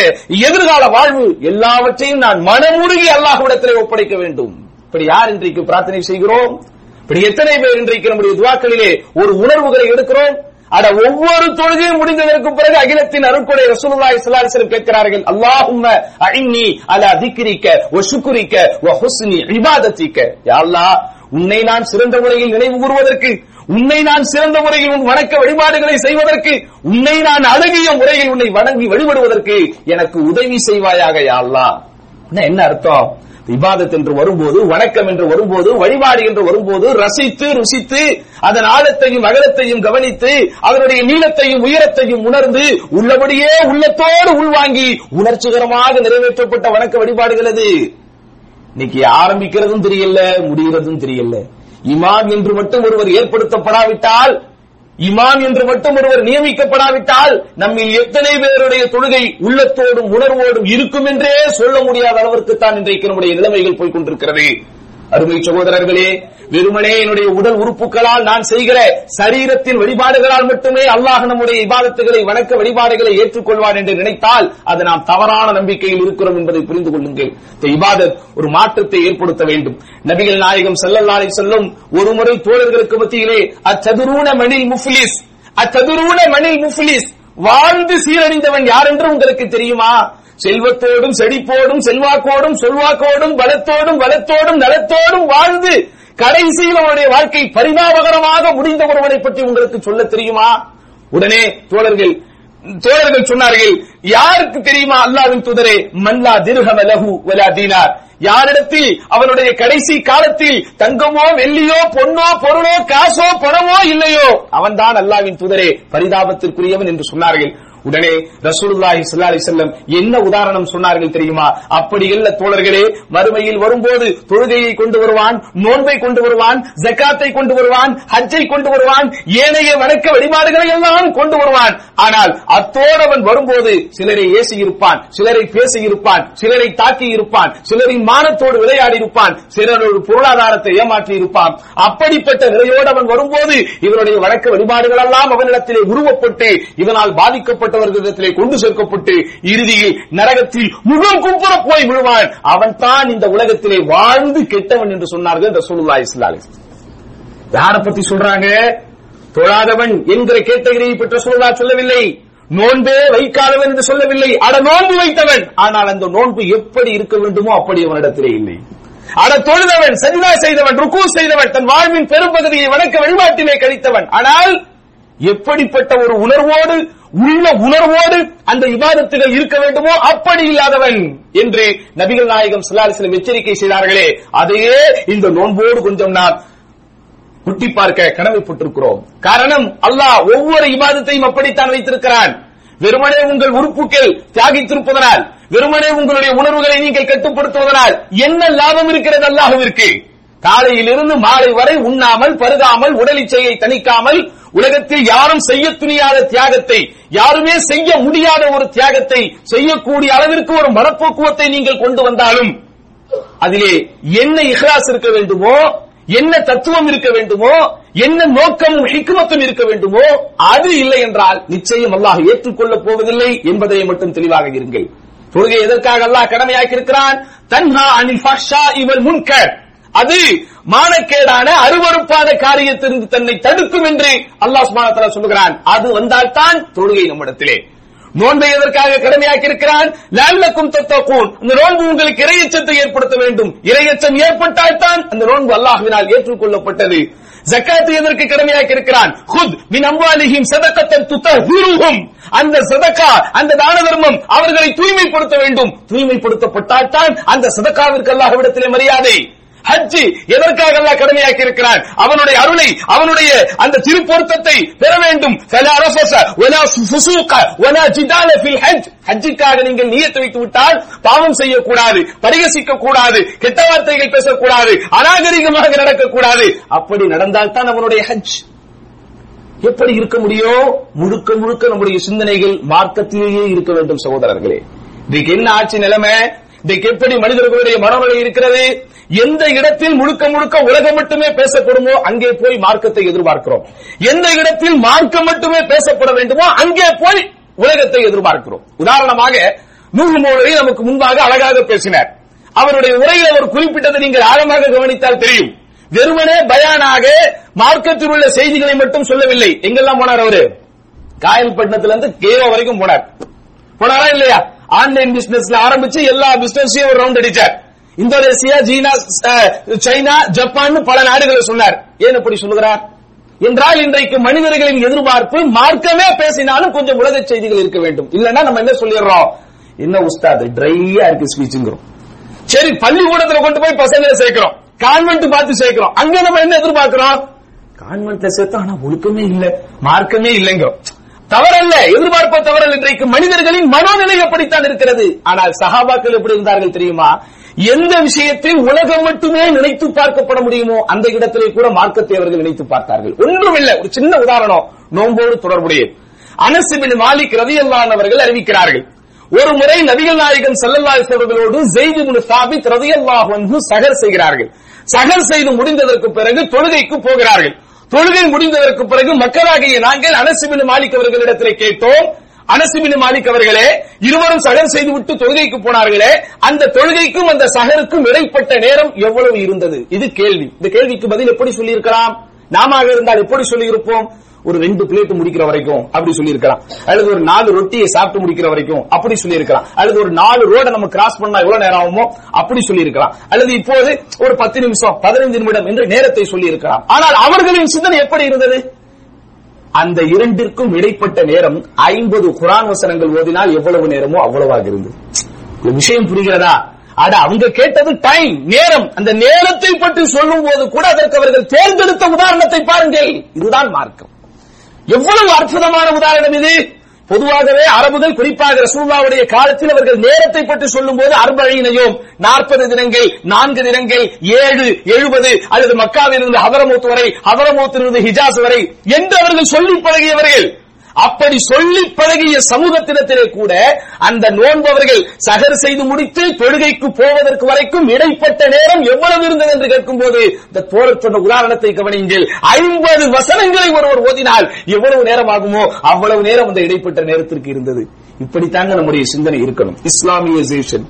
எதிர்கால வாழ்வு எல்லாவற்றையும் நான் மனமுருகி அல்லாஹுடத்திலே ஒப்படைக்க வேண்டும். இப்படி யார் இன்றைக்கு பிரார்த்தனை செய்கிறோம்? இப்படி எத்தனை பேர் இன்றைக்கு நம்முடைய துவாக்களிலே ஒரு உணர்வுகளை எடுக்கிறோம்? அட ஒவ்வொரு தொழுகையும் முடிந்ததற்கு பிறகு அகிலத்தின் அருட்கொடை ரசூலுல்லாஹி ஸல்லல்லாஹு அலைஹி வஸல்லம் கேட்கிறார்கள் அல்லாஹும்ம அஇன்னி அலா திக்ரிக்க வ ஷுக்ரிக்க வ ஹுஸ்னி இபாதத்திக்க. யா அல்லாஹ் உன்னை நான் சிறந்த முறையில் நினைவு கூறுவதற்கு உன்னை நான் சிறந்த முறையில் உன் வணக்க வழிபாடுகளை செய்வதற்கு உன்னை நான் அழகிய முறையில் உன்னை வணங்கி வழிபடுவதற்கு எனக்கு உதவி செய்வாயாக யா அல்லாஹ். என்ன அர்த்தம்? இபாதத் என்று வரும்போது வணக்கம் என்று வரும்போது வழிபாடு என்று வரும்போது ரசித்து ருசித்து அதன் ஆழத்தையும் அகலத்தையும் கவனித்து அதனுடைய நீளத்தையும் உயரத்தையும் உணர்ந்து உள்ளபடியே உள்ளத்தோடு உள்வாங்கி உணர்ச்சிகரமாக நிறைவேற்றப்பட்ட வணக்க வழிபாடுகள் அது இன்னைக்கு ஆரம்பிக்கிறதும் தெரியல முடிகிறதும் தெரியல. இமாம் என்று மட்டும் ஒருவர் ஏற்படுத்தப்படாவிட்டால் இமாம் என்று மட்டும் ஒருவர் நியமிக்கப்படாவிட்டால் நம்மில் எத்தனை பேருடைய தொழுகை உள்ளத்தோடும் உணர்வோடும் இருக்கும் என்றே சொல்ல முடியாத அளவிற்கு தான் இன்றைக்கு நம்முடைய நிலைமைகள் போய்க் கொண்டிருக்கிறது. அருமை சகோதரர்களே வெறுமனே என்னுடைய உடல் உறுப்புகளால் நான் செய்கிற சரீரத்தின் வழிபாடுகளால் மட்டுமே அல்லாஹ் நம்முடைய இபாதத்துகளை வணக்க வழிபாடுகளை ஏற்றுக்கொள்வார் என்று நினைத்தால் அது நாம் தவறான நம்பிக்கையில் இருக்கிறோம் என்பதை புரிந்து கொள்ளுங்கள். இந்த இபாதத் ஒரு மாற்றத்தை ஏற்படுத்த வேண்டும். நபிகள் நாயகம் செல்லல்லாரை செல்லும் ஒருமுறை தோழர்களுக்கு மத்தியிலே அச்சதுரூன மணில் முஃபிலிஸ் அச்சதுரூன மணில் முஃபிலிஸ் வாழ்ந்து சீரழிந்தவன் யார் என்று உங்களுக்கு தெரியுமா? செல்வத்தோடும் செழிப்போடும் செல்வாக்கோடும் சொல்வாக்கோடும் பலத்தோடும் வளத்தோடும் நலத்தோடும் வாழ்ந்து கடைசியில் அவனுடைய வாழ்க்கை பரிதாபகரமாக முடிந்த ஒருவனை பற்றி உங்களுக்கு சொல்ல தெரியுமா? உடனே தோழர்கள் தோழர்கள் சொன்னார்கள் யாருக்கு தெரியுமா அல்லாவின் துதரே? மல்லா திருஹம லஹு வலா தீனார். யாரிடத்தில்? அவனுடைய கடைசி காலத்தில் தங்கமோ வெள்ளியோ பொன்னோ பொருளோ காசோ பணமோ இல்லையோ? அவன்தான் அல்லாவின் துதரே பரிதாபத்திற்குரியவன் என்று சொன்னார்கள். உடனே ரசூலுல்லாஹி சல்லா அலைஹி என்ன உதாரணம் சொன்னார்கள் தெரியுமா? அப்படி இல்ல தோழர்களே மறுமையில் வரும்போது தொழுகையை கொண்டு வருவான் நோன்பை கொண்டு வருவான் ஜக்காத்தை கொண்டு வருவான் ஹஜ்ஜை கொண்டு வருவான் ஏனைய வணக்க வழிபாடுகளை எல்லாம் கொண்டு வருவான். ஆனால் அத்தோடு அவன் வரும்போது சிலரை ஏசி இருப்பான் சிலரை பேசி இருப்பான் சிலரை தாக்கி இருப்பான் சிலரின் மானத்தோடு விளையாடி இருப்பான் சிலரோடு பொருளாதாரத்தை ஏமாற்றி இருப்பான். அப்படிப்பட்ட நிலையோடு அவன் வரும்போது இவனுடைய வணக்க வழிபாடுகள் எல்லாம் அவனிடத்திலே உருவப்பட்டு இவனால் பாதிக்கப்பட்டவர்களிடத்திலே கொண்டு சேர்க்கப்பட்டு இறுதியில் நரகத்தில் முகம் கும்புற போய் விழுவான். அவன் தான் இந்த உலகத்திலே வாழ்ந்து கெட்டவன் என்று சொன்னார்கள் ரசூலுல்லாஹி ஸல்லல்லாஹு யார பத்தி சொல்றாங்க? தொழாதவன் என்கிற கேட்டகிரியை பற்றி சொல்லா சொல்லவில்லை. நோன்பே வைக்காதவன் என்று சொல்லவில்லை. அட நோன்பு வைத்தவன். ஆனால் அந்த நோன்பு எப்படி இருக்க வேண்டுமோ அப்படி அவனிடத்திலே இல்லை. அட தொழுதவன் சஜிதா செய்தவன் ருக்கு செய்தவன் தன் வாழ்வின் பெரும்பகுதியை வணக்க வழிபாட்டிலே கழித்தவன். ஆனால் எப்படிப்பட்ட ஒரு உணர்வோடு உள்ள உணர்வோடு அந்த விவாதத்துகள் இருக்க வேண்டுமோ அப்படி இல்லாதவன் என்று நபிகள் நாயகம் சிலாலிசிலம் எச்சரிக்கை செய்தார்களே. அதையே இந்த நோன்போடு கொஞ்சம் நான் குட்டி பார்க்க கடமைப்பட்டிருக்கிறோம். காரணம் அல்லாஹ் ஒவ்வொரு இபாதத்தையும் அப்படித்தான் வைத்திருக்கிறான். வெறுமனே உங்கள் உறுப்புகள் தியாகித்திருப்பதனால் வெறுமனே உங்களுடைய உணர்வுகளை நீங்கள் கட்டுப்படுத்துவதனால் என்ன லாபம் இருக்கிறது அல்லாஹுவிற்கு? காலையிலிருந்து மாலை வரை உண்ணாமல் பருகாமல் உடல் இச்சையை தணிக்காமல் உலகத்தில் யாரும் செய்ய துணியாத தியாகத்தை யாருமே செய்ய முடியாத ஒரு தியாகத்தை செய்யக்கூடிய அளவிற்கு ஒரு மனப்போக்குவத்தை நீங்கள் கொண்டு வந்தாலும் அதிலே என்ன இஹ்லாஸ் இருக்க வேண்டுமோ என்ன தத்துவம் இருக்க வேண்டுமோ என்ன நோக்கமும் ஹிக்குமத்தும் இருக்க வேண்டுமோ அது இல்லை என்றால் நிச்சயம் அல்லாஹ் ஏற்றுக்கொள்ளப் போவதில்லை என்பதை மட்டும் தெளிவாக இருங்கள். தொழுகை எதற்காக அல்லாஹ் கடமையாக்கி இருக்கிறான் தன்ஹா அனில் ஃபஹ்ஷா இவல் முன்கர். அது மானக்கேடான அருவறுப்பான காரியத்திலிருந்து தன்னை தடுக்கும் என்று அல்லாஹ் சுப்ஹானஹு சொல்லுகிறான். அது வந்தால்தான் தொழுகை நம்மிடத்திலே. நோன்பை எதற்காக கடமையாக்கி இருக்கிறான் லல்லக்கும் அந்த நோன்பு உங்களுக்கு இரையச்சத்தை ஏற்படுத்த வேண்டும். இரையச்சம் ஏற்பட்டால் தான் அந்த நோன்பு அல்லாஹ்வினால் ஏற்றுக்கொள்ளப்பட்டது. ஜக்காத்து எதற்கு கடமையாக்கி இருக்கிறான் ஹுத் மின் அம்வாலிஹிம் சதகத்தன் துத்தஹிருஹும். அந்த சதக்கா அந்த தான தர்மம் அவர்களை தூய்மைப்படுத்த வேண்டும். தூய்மைப்படுத்தப்பட்டால் தான் அந்த சதக்காவிற்கு அல்லாஹ்விடத்திலே மரியாதை. ஹஜ்ஜி எதற்காக அல்லாஹ் கடமையாக்கி இருக்கிறான்? அவனுடைய அருளை அவனுடைய அந்த திருப்பொருத்தத்தை பெற வேண்டும். ஃபலா ரஃபஸ வலா ஃபுசூக வலா ஜிதால ஃபில் ஹஜ். நீங்கள் நியத்து வைத்து விட்டால் பாவம் செய்யக்கூடாது பரிகசிக்க கூடாது கெட்ட வார்த்தைகள் பேசக்கூடாது அநாகரிகமாக நடக்கக்கூடாது. அப்படி நடந்தால் தான் அவனுடைய ஹஜ். எப்படி இருக்க முடியும் முழுக்க முழுக்க நம்முடைய சிந்தனைகள் மார்க்கத்திலேயே இருக்க வேண்டும் சகோதரர்களே. இதுக்கு என்ன ஆட்சி நிலைமை? இதுக்கு எப்படி மனிதர்களுடைய மனநிலை இருக்கிறது? எந்த இடத்தில் முழுக்க முழுக்க உலகம் மட்டுமே பேசப்படுமோ அங்கே போய் மார்க்கத்தை எதிர்பார்க்கிறோம். எந்த இடத்தில் மார்க்கம் மட்டுமே பேசப்பட வேண்டுமோ அங்கே போய் உலகத்தை எதிர்பார்க்கிறோம். உதாரணமாக நூறு மோழி நமக்கு முன்பாக அழகாக பேசினார். அவருடைய உரையில் அவர் குறிப்பிட்டதை நீங்கள் ஆழமாக கவனித்தால் தெரியும். வெறுமனே பயானாக மார்க்கத்தில் உள்ள செய்திகளை மட்டும் சொல்லவில்லை. எங்கெல்லாம் போனார் அவரு? காயல்பட்டினத்துல இருந்து கேரோ வரைக்கும் போனார். போனாரா இல்லையா? ஆன்லைன் பிசினஸ்ல ஆரம்பிச்சு எல்லா பிசினஸையும் ஒரு ரவுண்ட் அடிச்சார். இந்தோனேசியா சீனா சைனா ஜப்பான் பல நாடுகளை சொன்னார். ஏன் அப்படி சொல்லுகிறார்? என்றால் இன்றைக்கு மனிதர்களின் எதிர்பார்ப்பு மார்க்கமே பேசினாலும் கொஞ்சம் உலக செய்திகள் இருக்க வேண்டும். இல்லன்னா நம்ம என்ன சொல்லிடுறோம்? என்ன உஸ்தாது ட்ரையா இருக்கு ஸ்பீச்சுங்கிறோம் சரி பள்ளிக்கூடத்துல கொண்டு போய் பசங்களை சேர்க்கிறோம். கான்வென்ட் பார்த்து சேர்க்கிறோம். அங்க நம்ம என்ன எதிர்பார்க்கிறோம்? கான்வென்ட்ல சேர்த்தோம் ஆனா ஒழுக்கமே இல்ல. மார்க்கமே இல்லைங்கிறோம். தவறல்ல எதிர்பார்ப்ப தவறல் இன்றைக்கு மனிதர்களின் மனோநிலை அப்படித்தான் இருக்கிறது. ஆனால் சகாபாக்கள் எப்படி இருந்தார்கள் தெரியுமா? எந்த விஷயத்தில் உலகம் மட்டுமே நினைத்து பார்க்கப்பட முடியுமோ அந்த இடத்திலே கூட மார்க்கத்தை அவர்கள் நினைத்து பார்த்தார்கள். ஒன்றுமில்லை. ஒரு சின்ன உதாரணம். நோம்போடு தொடர்புடையது. அனசிபின் மாலிக் ரவி அவர்கள் அறிவிக்கிறார்கள். ஒரு முறை நபிகள் நாயகன் ஸல்லல்லாஹு அவர்களோடு ஜெயித் இப்னு சாபித் ரலியல்லாஹு அன்ஹு சகர் செய்கிறார்கள். சகர் செய்து முடிந்ததற்கு பிறகு தொழுகைக்கு போகிறார்கள். தொழுகை முடிந்ததற்கு பிறகு மக்களாகிய நாங்கள் அனசிபின் மாலிக் அவர்களிடத்திலே கேட்டோம். அனசிபின் மாலிக் அவர்களே இருவரும் சகர் செய்து விட்டு தொழுகைக்கு போனார்களே அந்த தொழுகைக்கும் அந்த சகருக்கும் இடைப்பட்ட நேரம் எவ்வளவு இருந்தது? இது கேள்வி. இந்த கேள்விக்கு பதில் எப்படி சொல்லியிருக்கலாம்? நாம இருந்தால் எப்படி சொல்லியிருப்போம்? ஒரு ரெண்டு பிளேட் முடிக்கிற வரைக்கும் அப்படி சொல்லியிருக்கலாம். அல்லது ஒரு நாலு ரொட்டியை சாப்பிட்டு முடிக்கிற வரைக்கும் அப்படி சொல்லியிருக்கலாம். அல்லது ஒரு நாலு ரோட நம்ம கிராஸ் பண்ணா எவ்வளவு நேரம் ஆகுமோ அப்படி சொல்லியிருக்கலாம். அல்லது இப்போது ஒரு பத்து நிமிஷம் பதினைந்து நிமிடம் என்று நேரத்தை சொல்லியிருக்கலாம். ஆனால் அவர்களின் சிந்தனை எப்படி இருந்தது? அந்த இரண்டிற்கும் இடைப்பட்ட நேரம் ஐம்பது குரான் வசனங்கள் ஓதினால் எவ்வளவு நேரமோ அவ்வளவாக இருந்தது. விஷயம் புரிகிறதா? அட அவங்க கேட்டது டைம் நேரம். அந்த நேரத்தை பற்றி சொல்லும் போது கூட அதற்கு அவர்கள் தேர்ந்தெடுத்த உதாரணத்தை பாருங்கள். இதுதான் மார்க்கம். எவ்வளவு அற்புதமான உதாரணம் இது? பொதுவாகவே அரபுகள் குறிப்பாக ரசூல்லாவுடைய காலத்தில் அவர்கள் நேரத்தை பற்றி சொல்லும் போது அர்பழினையும் நாற்பது தினங்கள் நான்கு தினங்கள் ஏழு எழுபது அல்லது மக்காவிலிருந்து ஹவரமூத் வரை ஹவரமூத்திலிருந்து ஹிஜாஸ் வரை என்று அவர்கள் சொல்லி பழகியவர்கள். அப்படி சொல்லி பழகிய சமூகத்திடத்திலே கூட அந்த நோன்பவர்கள் சகர் செய்து முடித்து தொழுகைக்கு போவதற்கு வரைக்கும் இடைப்பட்ட நேரம் எவ்வளவு இருந்தது என்று கேட்கும் போது இந்த தோழர் சொன்ன உதாரணத்தை கவனியுங்கள். ஐம்பது வசனங்களை ஒருவர் ஓதினால் எவ்வளவு நேரம் ஆகுமோ அவ்வளவு நேரம் அந்த இடைப்பட்ட நேரத்திற்கு இருந்தது. இப்படித்தாங்க நம்முடைய சிந்தனை இருக்கணும். இஸ்லாமியசேஷன்.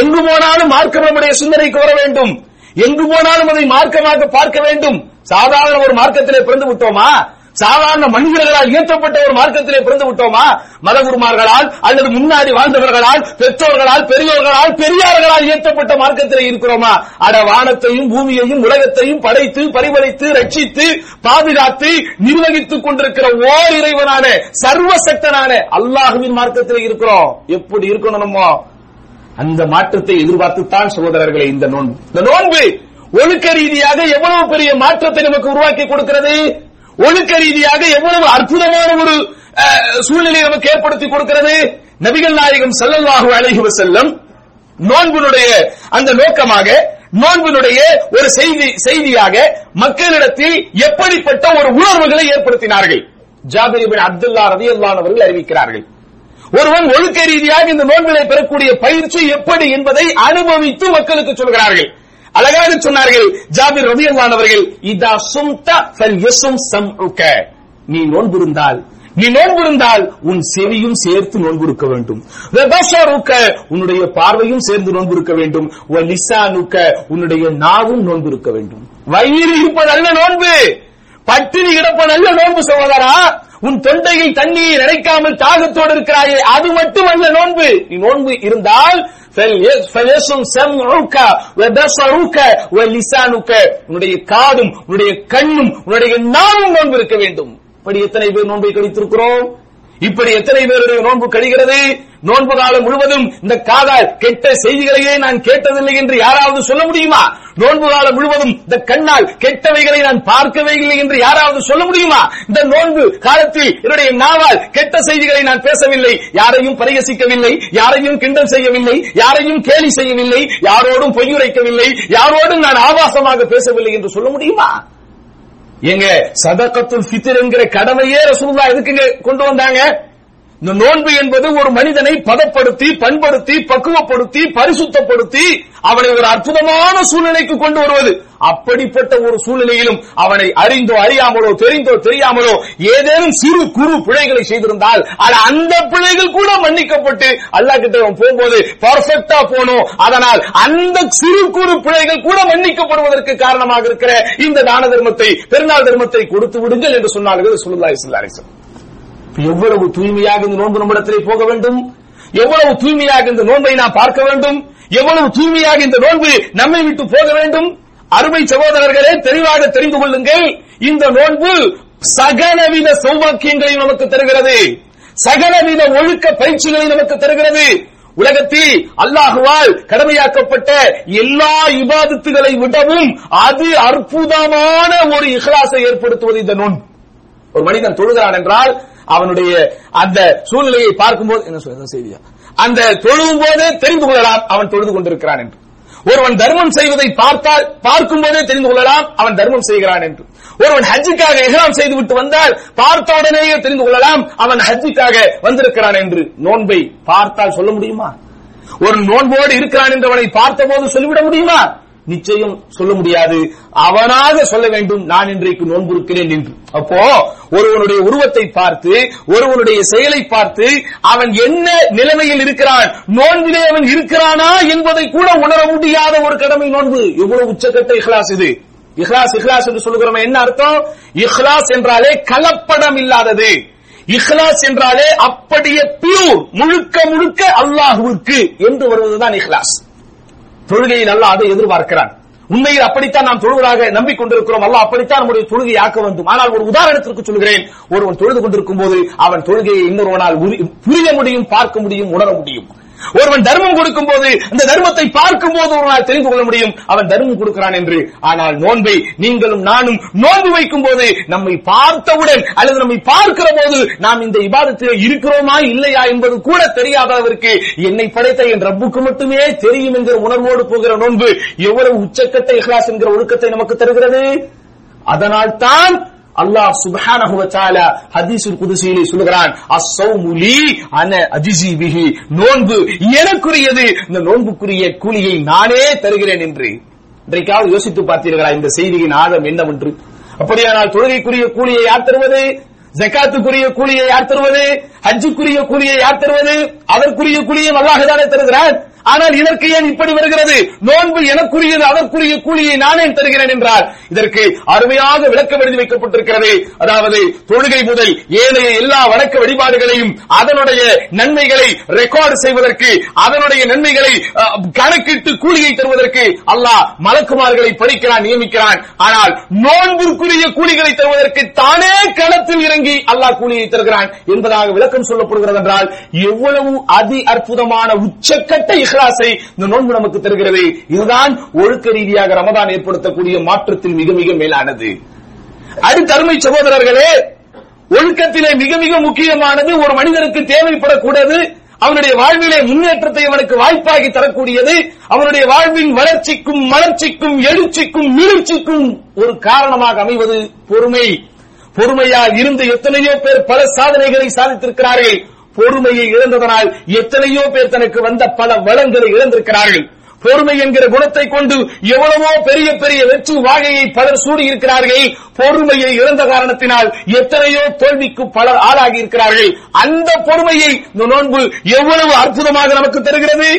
எங்கு போனாலும் மார்க்கம் நம்முடைய சிந்தனைக்கு வர வேண்டும். எங்கு போனாலும் அதை மார்க்கமாக பார்க்க வேண்டும். சாதாரண ஒரு மார்க்கத்திலே பிறந்து விட்டோமா? சாதாரண மனிதர்களால் இயற்றப்பட்ட ஒரு மார்க்கத்திலே பிறந்து விட்டோமா? மதகுருமார்களால் அல்லது முன்னாடி வாழ்ந்தவர்களால் பெற்றோர்களால் பெரியோர்களால் பெரியார்களால் இயற்றப்பட்ட மார்க்கத்திலே இருக்கிறோமா? அட வானத்தையும் பூமியையும் உலகத்தையும் படைத்து பரிவளித்து ரட்சித்து பாதுகாத்து நிர்வகித்துக் கொண்டிருக்கிற ஓர் இறைவனான சர்வசக்தனான அல்லாஹுவின் மார்க்கத்திலே இருக்கிறோம். எப்படி இருக்கணும்? நம்ம அந்த மாற்றத்தை எதிர்பார்த்துத்தான் சகோதரர்களே இந்த நோன்பு. இந்த நோன்பு ஒழுக்க ரீதியாக எவ்வளவு பெரிய மாற்றத்தை நமக்கு உருவாக்கி கொடுக்கிறது? ஒழுக்க ரீதியாக எவ்வளவு அற்புதமான ஒரு சூழ்நிலையை நமக்கு ஏற்படுத்தி கொடுக்கிறது? நபிகள் நாயகம் ஸல்லல்லாஹு அலைஹி செல்லம் நோன்பினுடைய அந்த நோக்கமாக நோன்பினுடைய ஒரு செய்தி செய்தியாக மக்களிடத்தில் எப்படிப்பட்ட ஒரு உணர்வுகளை ஏற்படுத்தினார்கள்? ஜாபிரிபின் அப்துல்லா ரதி அல்லானவர்கள் அறிவிக்கிறார்கள். ஒருவன் ஒழுக்க ரீதியாக இந்த நோன்பிலை பெறக்கூடிய பயிற்சி எப்படி என்பதை அனுபவித்து மக்களுக்கு சொல்கிறார்கள். அழகாக சொன்னார்கள். ஜாபிர் ரதியல்லான் அவர்கள் இதா சும்தா ஃபல் யசும் சம்உக. நீ நோன்புருந்தால் நீ நோன்புருந்தால் உன் செவியும் சேர்த்து நோன்பிருக்க வேண்டும். உன்னுடைய பார்வையும் சேர்ந்து நோன்பிருக்க வேண்டும். உன்னுடைய நாவும் நோன்பிருக்க வேண்டும். வயிறு இருப்பதல்ல நோன்பு. பட்டினி கிடப்பதல்ல நோன்பு சகோதரா. உன் தொண்டையில் தண்ணீர் நினைக்காமல் தாகத்தோடு இருக்கிறாயே அது மட்டுமல்ல நோன்பு. நீ நோன்பு இருந்தால் உன்னுடைய காதும் உன்னுடைய கண்ணும் உன்னுடைய நாமும் நோன்பு இருக்க வேண்டும். இப்படி எத்தனை பேர் நோன்பை கழித்திருக்கிறோம்? இப்படி எத்தனை பேருடைய நோன்பு கழிகிறது? நோன்பு காலம் முழுவதும் இந்த காதால் கெட்ட செய்திகளையே நான் கேட்டதில்லை என்று யாராவது சொல்ல முடியுமா? நோன்பு காலம் முழுவதும் இந்த கண்ணால் கெட்டவைகளை நான் பார்க்கவே இல்லை என்று யாராவது சொல்ல முடியுமா? இந்த நோன்பு காலத்தில் என்னுடைய நாவால் கெட்ட செய்திகளை நான் பேசவில்லை. யாரையும் பரிகசிக்கவில்லை. யாரையும் கிண்டல் செய்யவில்லை. யாரையும் கேலி செய்யவில்லை. யாரோடும் பொய்யுரைக்கவில்லை யாரோடும் நான் ஆபாசமாக பேசவில்லை என்று சொல்ல முடியுமா? எங்க சதக்கத்துல் ஃபித்ர் என்கிற கடமையே ரசூலுல்லாஹ் எதுக்குங்க கொண்டு வந்தாங்க? இந்த நோன்பு என்பது ஒரு மனிதனை பதப்படுத்தி பண்படுத்தி பக்குவப்படுத்தி பரிசுத்தப்படுத்தி அவனை ஒரு அற்புதமான சூழ்நிலைக்கு கொண்டு வருவது. அப்படிப்பட்ட ஒரு சூழ்நிலையிலும் அவனை அறிந்தோ அறியாமலோ தெரிந்தோ தெரியாமலோ ஏதேனும் சிறு குறு பிழைகளை செய்திருந்தால் அந்த பிழைகள் கூட மன்னிக்கப்பட்டு அல்லாஹ் கிட்ட போகும்போது பர்ஃபெக்டா போனோம். அதனால் அந்த சிறு குறு பிழைகள் கூட மன்னிக்கப்படுவதற்கு காரணமாக இருக்கிற இந்த தான தர்மத்தை பெருநாள் தர்மத்தை கொடுத்து விடுங்கள் என்று சொன்னார்கள் சுல்லா இஸ்லாசன் எவ்வளவு தூய்மையாக இந்த நோன்பு நம்மிடத்திலே போக வேண்டும்? எவ்வளவு தூய்மையாக இந்த நோன்பை நாம் பார்க்க வேண்டும்? எவ்வளவு தூய்மையாக இந்த நோன்பு நம்மை விட்டு போக வேண்டும்? அருமை சகோதரர்களே தெளிவாக தெரிந்து கொள்ளுங்கள். இந்த நோன்பு சகலவித சௌபாக்கியங்களை நமக்கு தருகிறது. சகலவித ஒழுக்க பயிற்சிகளை நமக்கு தருகிறது. உலகத்தில் அல்லாஹுவால் கடமையாக்கப்பட்ட எல்லா இபாதத்துகளை விடவும் அது அற்புதமான ஒரு இஹ்லாசை ஏற்படுத்துவது இந்த நோன்பு. ஒரு மனிதன் தொழுகிறான் என்றால் அவனுடைய அந்த சூழ்நிலையை பார்க்கும்போது என்ன செய்தியா? அந்த தொழுவும் போதே தெரிந்து கொள்ளலாம் அவன் தொழுது கொண்டிருக்கிறான் என்று. ஒருவன் தர்மம் செய்வதை பார்த்தால் பார்க்கும் போதே தெரிந்து கொள்ளலாம் அவன் தர்மம் செய்கிறான் என்று. ஒருவன் ஹஜ்ஜிக்காக எஹ்ராம் செய்து விட்டு வந்தால் பார்த்த உடனேயே தெரிந்து கொள்ளலாம் அவன் ஹஜ்ஜிக்காக வந்திருக்கிறான் என்று. நோன்பை பார்த்தால் சொல்ல முடியுமா? ஒரு நோன்போடு இருக்கிறான் என்றவனை பார்த்த போது சொல்லிவிட முடியுமா? நிச்சயம் சொல்ல முடியாது. அவனாக சொல்ல வேண்டும் நான் இன்றைக்கு நோன்பு இருக்கிறேன் என்று. அப்போ ஒருவனுடைய உருவத்தை பார்த்து ஒருவனுடைய செயலை பார்த்து அவன் என்ன நிலைமையில் இருக்கிறான் நோன்பிலே அவன் இருக்கிறானா என்பதை கூட உணர முடியாத ஒரு கடமை நோன்பு. எவ்வளவு உச்சக்கட்ட இஹ்லாஸ் இது. இஹ்லாஸ் இஹ்லாஸ் என்று சொல்லுகிறோம் என்ன அர்த்தம்? இஹ்லாஸ் என்றாலே கலப்படம் இல்லாதது. இஹ்லாஸ் என்றாலே அப்படியே பியூர் முழுக்க முழுக்க அல்லாஹுவிற்கு என்று வருவதுதான் இஹ்லாஸ். தொழுகையை நல்லா அதை எதிர்பார்க்கிறான். உண்மையில் அப்படித்தான் நாம் தொழுவதாக நம்பிக்கொண்டிருக்கிறோம். அல்ல அப்படித்தான் நம்முடைய தொழுகையை ஆக்க வேண்டும். ஆனால் ஒரு உதாரணத்திற்கு சொல்கிறேன் ஒருவன் தொழுது கொண்டிருக்கும் போது அவன் தொழுகையை இன்னொருவனால் உரி- புரிய முடியும் பார்க்க முடியும் உணர முடியும். ஒருவன் தர்மம் கொடுக்கும் போது அந்த தர்மத்தை பார்க்கும் போது ஒருவனால் தெரிந்து கொள்ள முடியும் அவன் தர்மம் கொடுக்கிறான் என்று. ஆனால் நோன்பை நீங்களும் நானும் நோன்பு வைக்கும் போது நம்மை பார்த்தவுடன் அல்லது நம்மை பார்க்கிற போது நாம் இந்த விவாதத்தில் இருக்கிறோமா இல்லையா என்பது கூட தெரியாதவருக்கு என்னை படைத்த என் ரப்புக்கு மட்டுமே தெரியும் என்கிற உணர்வோடு போகிற நோன்பு எவ்வளவு உச்சக்கட்ட இஹ்லாஸ் என்கிற ஒழுக்கத்தை நமக்கு தருகிறது? அதனால் தான் அல்லாஹ் சுப்ஹானஹு வ தஆலா ஹதீஸுல் குதுசியிலே சொல்கிறான் அஸ்ஸௌமு லீ அன அஜிஸி பிஹி. நோன்பு எனக்குரியது இந்த நோன்புக்குரிய கூலியை நானே தருகிறேன் என்று. இன்றைக்காவது யோசித்து பார்த்தீர்களா இந்த செய்தியின் ஆழம் என்னவென்று? அப்படியானால் தொழுகைக்குரிய கூலியை யார் தருவது? ஜக்காத்துக்குரிய கூலியை யார் தருவது? ஹஜ்ஜுக்குரிய கூலியை யார் தருவது? அதற்குரிய கூலியை அல்லாஹ் தானே தருகிறான். ஆனால் இதற்கு ஏன் இப்படி வருகிறது? நோன்பு எனக்குரியது அதற்குரிய கூலியை நானே தருகிறேன் என்றார். இதற்கு அருமையாக விளக்கம் எழுதி வைக்கப்பட்டிருக்கிறது. அதாவது தொழுகை முதல் ஏனைய எல்லா வணக்க வழிபாடுகளையும் அதனுடைய நன்மைகளை ரெக்கார்டு செய்வதற்கு அதனுடைய நன்மைகளை கணக்கிட்டு கூலியை தருவதற்கு அல்லாஹ் மலக்குமார்களை படிக்கிறான் நியமிக்கிறான். ஆனால் நோன்பிற்குரிய கூலிகளை தருவதற்கு தானே களத்தில் இறங்கி அல்லாஹ் கூலியை தருகிறான் என்பதாக விளக்கம் சொல்லப்படுகிறது என்றால் எவ்வளவு அதி அற்புதமான உச்சக்கட்ட இஹ்லாசை இந்த நோன்பு நமக்கு தருகிறது. இதுதான் ஒழுக்க ரீதியாக ரமதான் ஏற்படுத்தக்கூடிய மாற்றத்தில் மிக மிக மேலானது. அடுத்த அருமை சகோதரர்களே ஒழுக்கத்திலே மிக மிக முக்கியமானது ஒரு மனிதனுக்கு தேவைப்படக்கூடாது. அவனுடைய வாழ்விலே முன்னேற்றத்தை அவனுக்கு வாய்ப்பாகி தரக்கூடியது. அவனுடைய வாழ்வின் வளர்ச்சிக்கும் மலர்ச்சிக்கும் எழுச்சிக்கும் மீழ்ச்சிக்கும் ஒரு காரணமாக அமைவது பொறுமை. பொறுமையா இருந்து எத்தனையோ பேர் பல சாதனைகளை சாதித்திருக்கிறார்கள். பொறுமையை இழந்ததனால் எத்தனையோ பேர் தனக்கு வந்த பல வளங்களை இழந்திருக்கிறார்கள். பொறுமை என்கிற குணத்தை கொண்டு எவ்வளவோ பெரிய பெரிய வெற்றி வாகையை பலர் சூடியிருக்கிறார்கள். பொறுமையை இழந்த காரணத்தினால் எத்தனையோ தோல்விக்கு பலர் ஆளாகி இருக்கிறார்கள் அந்த பொறுமையை இந்த நோன்பு எவ்வளவு அற்புதமாக நமக்கு தருகிறது?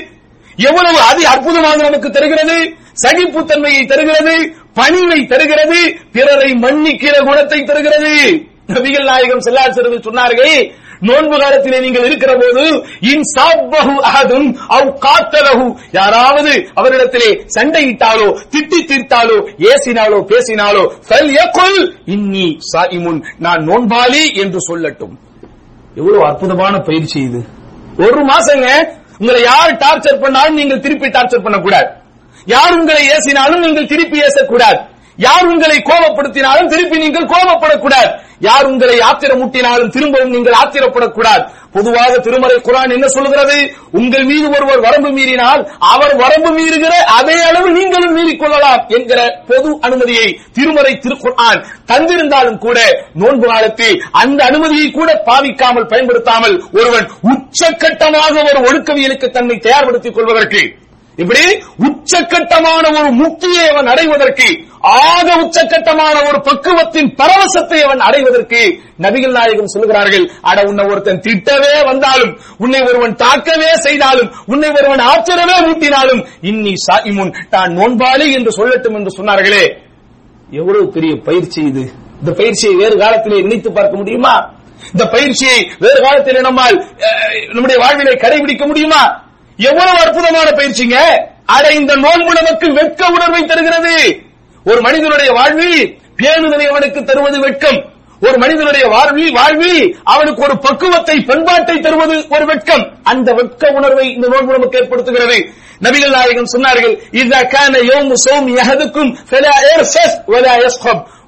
எவ்வளவு அதி அற்புதமாக நமக்கு தருகிறது? சகிப்புத்தன்மையை தருகிறது? பணிவை தருகிறது? பிறரை மன்னிக்கிற குணத்தை தருகிறது? நபிகள் நாயகம் செல்லாசிறது சொன்னார்கள் நோன்பு காலத்திலே நீங்கள் இருக்கிற போது இன் அஹதும் அவ் காத்தலஹு. யாராவது அவரிடத்திலே சண்டையிட்டாலோ திட்டி தீர்த்தாலோ ஏசினாலோ பேசினாலோ ஃபல் யகுல் இன்னி சாயிமுன். நான் நோன்பாளி என்று சொல்லட்டும். எவ்வளவு அற்புதமான பயிற்சி இது. ஒரு மாசங்க உங்களை யார் டார்ச்சர் பண்ணாலும் நீங்கள் திருப்பி டார்ச்சர் பண்ணக்கூடாது. யார் உங்களை ஏசினாலும் நீங்கள் திருப்பி ஏசக்கூடாது. யார் உங்களை கோபப்படுத்தினாலும் திருப்பி நீங்கள் கோபப்படக்கூடாது. யார் உங்களை ஆத்திரமூட்டினாலும் திரும்பவும் நீங்கள் ஆத்திரப்படக்கூடாது. பொதுவாக திருமறை குரான் என்ன சொல்கிறது உங்கள் மீது ஒருவர் வரம்பு மீறினால் அவர் வரம்பு மீறுகிற அதே அளவு நீங்களும் மீறிக்கொள்ளலாம் என்கிற பொது அனுமதியை திருமறை திருக்குர்ஆன் தந்திருந்தாலும் கூட நோன்பு காலத்தில் அந்த அனுமதியை கூட பாவிக்காமல் பயன்படுத்தாமல் ஒருவன் உச்சக்கட்டமாக ஒரு ஒழுக்கவியலுக்கு தன்னை தயார்படுத்திக் கொள்வதற்கு இப்படி உச்சக்கட்டமான ஒரு முக்தியை அவன் அடைவதற்கு ஆக உச்சக்கட்டமான ஒரு பக்குவத்தின் பரவசத்தை அவன் அடைவதற்கு நபிகள் நாயகம் சொல்கிறார்கள் அட உன்னை ஒருத்தன் திட்டவே வந்தாலும் உன்னை ஒருவன் தாக்கவே செய்தாலும் உன்னை ஒருவன் ஆச்சரியமே ஊட்டினாலும் இன்னி சாயிமுன் தான் நோன்பாளி என்று சொல்லட்டும் என்று சொன்னார்களே. எவ்வளவு பெரிய பயிற்சி இது. இந்த பயிற்சியை வேறு காலத்திலே நினைத்து பார்க்க முடியுமா? இந்த பயிற்சியை வேறு காலத்திலே நம்மால் அஹ், நம்முடைய வாழ்விலை கடைபிடிக்க முடியுமா? எவ்வளவு அற்புதமான பயிற்சிங்க? அட இந்த நோன்பு நமக்கு வெட்க உணர்வை தருகிறது. ஒரு மனிதனுடைய வாழ்வில் பேணுதலை அவனுக்கு தருவது வெட்கம். ஒரு மனிதனுடைய வாழ்வில் வாழ்வில் அவனுக்கு ஒரு பக்குவத்தை பண்பாட்டை தருவது ஒரு வெட்கம். அந்த வெட்க உணர்வை இந்த நோன்பு நமக்கு ஏற்படுத்துகிறது. நபிகள் நாயகம் சொன்னார்கள் இதற்கான யோம் சோம் யஹதுக்கும்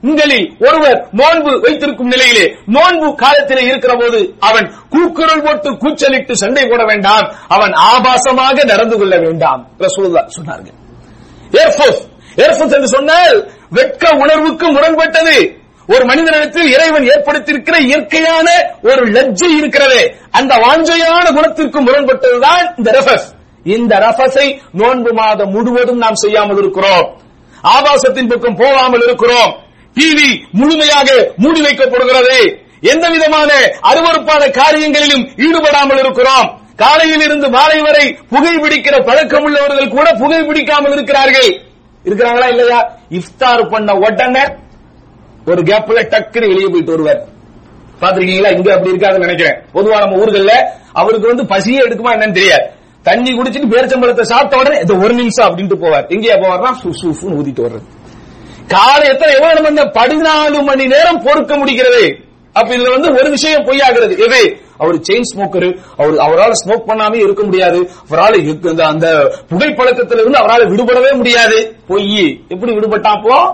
உங்களில் ஒருவர் நோன்பு வைத்திருக்கும் நிலையிலே நோன்பு காலத்திலே இருக்கிற போது அவன் கூக்குரல் போட்டு கூச்சலிட்டு சண்டை போட வேண்டாம். அவன் ஆபாசமாக நடந்து கொள்ள வேண்டாம். சொன்னார்கள். ஏர்போர்ஸ் ஏர்போர்ஸ் என்று சொன்னால் வெட்க உணர்வுக்கு முரண்பட்டது ஒரு மனிதனிடத்தில் இறைவன் ஏற்படுத்தியிருக்கிற இயற்கையான ஒரு லஜ்ஜை இருக்கிறது. அந்த வாஞ்சையான குணத்திற்கு முரண்பட்டதுதான் இந்த ரெஃபஸ். இந்த ரஃபஸை நோன்பு மாதம் முழுவதும் நாம் செய்யாமல் இருக்கிறோம். ஆபாசத்தின் பக்கம் போகாமல் இருக்கிறோம். டிவி முழுமையாக மூடி வைக்கப்படுகிறது. எந்த விதமான அருவறுப்பான காரியங்களிலும் ஈடுபடாமல் இருக்கிறோம். காலையில் இருந்து மாலை வரை புகை பிடிக்கிற பழக்கம் உள்ளவர்கள் கூட புகை பிடிக்காமல் இருக்கிறார்கள். இருக்கிறாங்களா இல்லையா? இஃப்தார் பண்ண உடனே ஒரு கேப்ல டக்குன்னு வெளியே போயிட்டு வருவார். பாத்திருக்கீங்களா இங்க அப்படி இருக்காதுன்னு நினைக்கிறேன். பொதுவா நம்ம ஊர்கள்ல அவருக்கு வந்து பசியே எடுக்குமா என்னன்னு தெரியாது. தண்ணி குடிச்சிட்டு பேரிச்சம்பழத்தை சாப்பிட்ட உடனே ஒரு நிமிஷம் அப்படின்ட்டு போவார். எங்கேயா போவார்னா ஊதிட்டு வர்றது. காலை எத்தனை எவ்வளவு நம்ம பதினாலு மணி நேரம் பொறுக்க முடிகிறது? அப்ப இதுல வந்து ஒரு விஷயம் பொய்யாகிறது. எது? அவர் செயின் ஸ்மோக்கர் அவர் அவரால் ஸ்மோக் பண்ணாமே இருக்க முடியாது. அவரால் அந்த- அந்த புகைப்பழக்கத்துல இருந்து அவரால் விடுபடவே முடியாது. பொய். எப்படி விடுபட்டாப்போ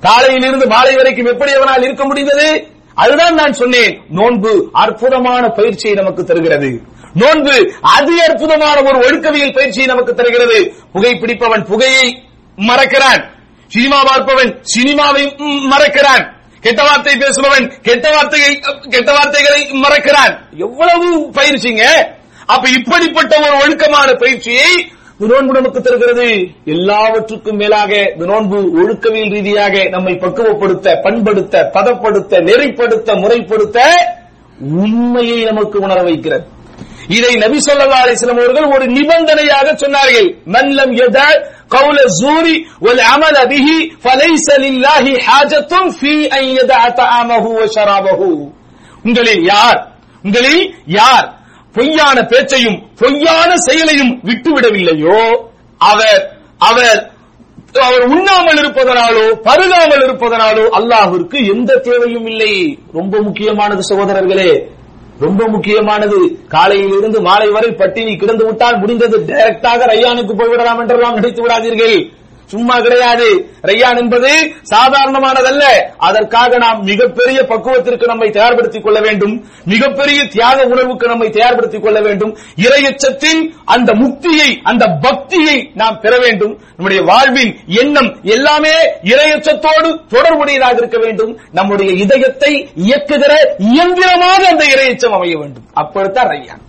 காலையிலிருந்து மாலை வரைக்கும் எப்படி அவனால் இருக்க முடிந்தது? அதுதான் நான் சொன்னேன். நோன்பு அற்புதமான பயிற்சியை நமக்கு தருகிறது. நோன்பு அதி அற்புதமான ஒரு ஒழுக்கவியல் பயிற்சியை நமக்கு தருகிறது. புகைப்பிடிப்பவன் புகையை மறக்கிறான். சினிமா பார்ப்பவன் சினிமாவை மறக்கிறான். கெட்ட வார்த்தை பேசுபவன் கெட்ட வார்த்தையை கெட்ட வார்த்தைகளை மறக்கிறான். எவ்வளவு பயிற்சிங்க? அப்ப இப்படிப்பட்ட ஒரு ஒழுக்கமான பயிற்சியை இந்த நோன்பு நமக்கு தருகிறது. எல்லாவற்றுக்கும் மேலாக இந்த நோன்பு ஒழுக்கவியல் ரீதியாக நம்மை பக்குவப்படுத்த பண்படுத்த பதப்படுத்த நெறிப்படுத்த முறைப்படுத்த உண்மையை நமக்கு உணர வைக்கிறது. இதை நபி ஸல்லல்லாஹு அலைஹி வஸல்லம் அவர்கள் ஒரு நிபந்தனையாக சொன்னார்கள் மன்லம் யதா قول الزور والعمل به فليس لله حاجة في أن يدع طعامه وشرابه உங்களில் யார் உங்களில் யார் பொய்யான பேச்சையும் பொய்யான செயலையும் விட்டுவிடவில்லையோ அவர் அவர் அவர் உண்ணாமல் இருப்பதனாலோ பருகாமல் இருப்பதனாலோ அல்லாஹ்விற்கு எந்த தேவையும் இல்லை ரொம்ப முக்கியமானது சகோதரர்களே ரொம்ப முக்கியமானது. காலையில் இருந்து மாலை வரை பட்டினி கிடந்து விட்டால் முடிந்தது டைரக்டாக ரையானுக்கு போய்விடலாம் என்றெல்லாம் நினைத்து விடாதீர்கள். சும்மா கிடையாது. ரையான் என்பது சாதாரணமானதல்ல. அதற்காக நாம் மிகப்பெரிய பக்குவத்திற்கு நம்மை தயார்படுத்திக் கொள்ள வேண்டும். மிகப்பெரிய தியாக உணர்வுக்கு நம்மை தயார்படுத்திக் கொள்ள வேண்டும். இறையச்சத்தின் அந்த முக்தியை அந்த பக்தியை நாம் பெற வேண்டும். நம்முடைய வாழ்வின் எண்ணம் எல்லாமே இறையச்சத்தோடு தொடர்புடையதாக இருக்க வேண்டும். நம்முடைய இதயத்தை இயக்குகிற இயந்திரமாக அந்த இறையச்சம் அமைய வேண்டும். அப்பொழுதுதான் ரையான்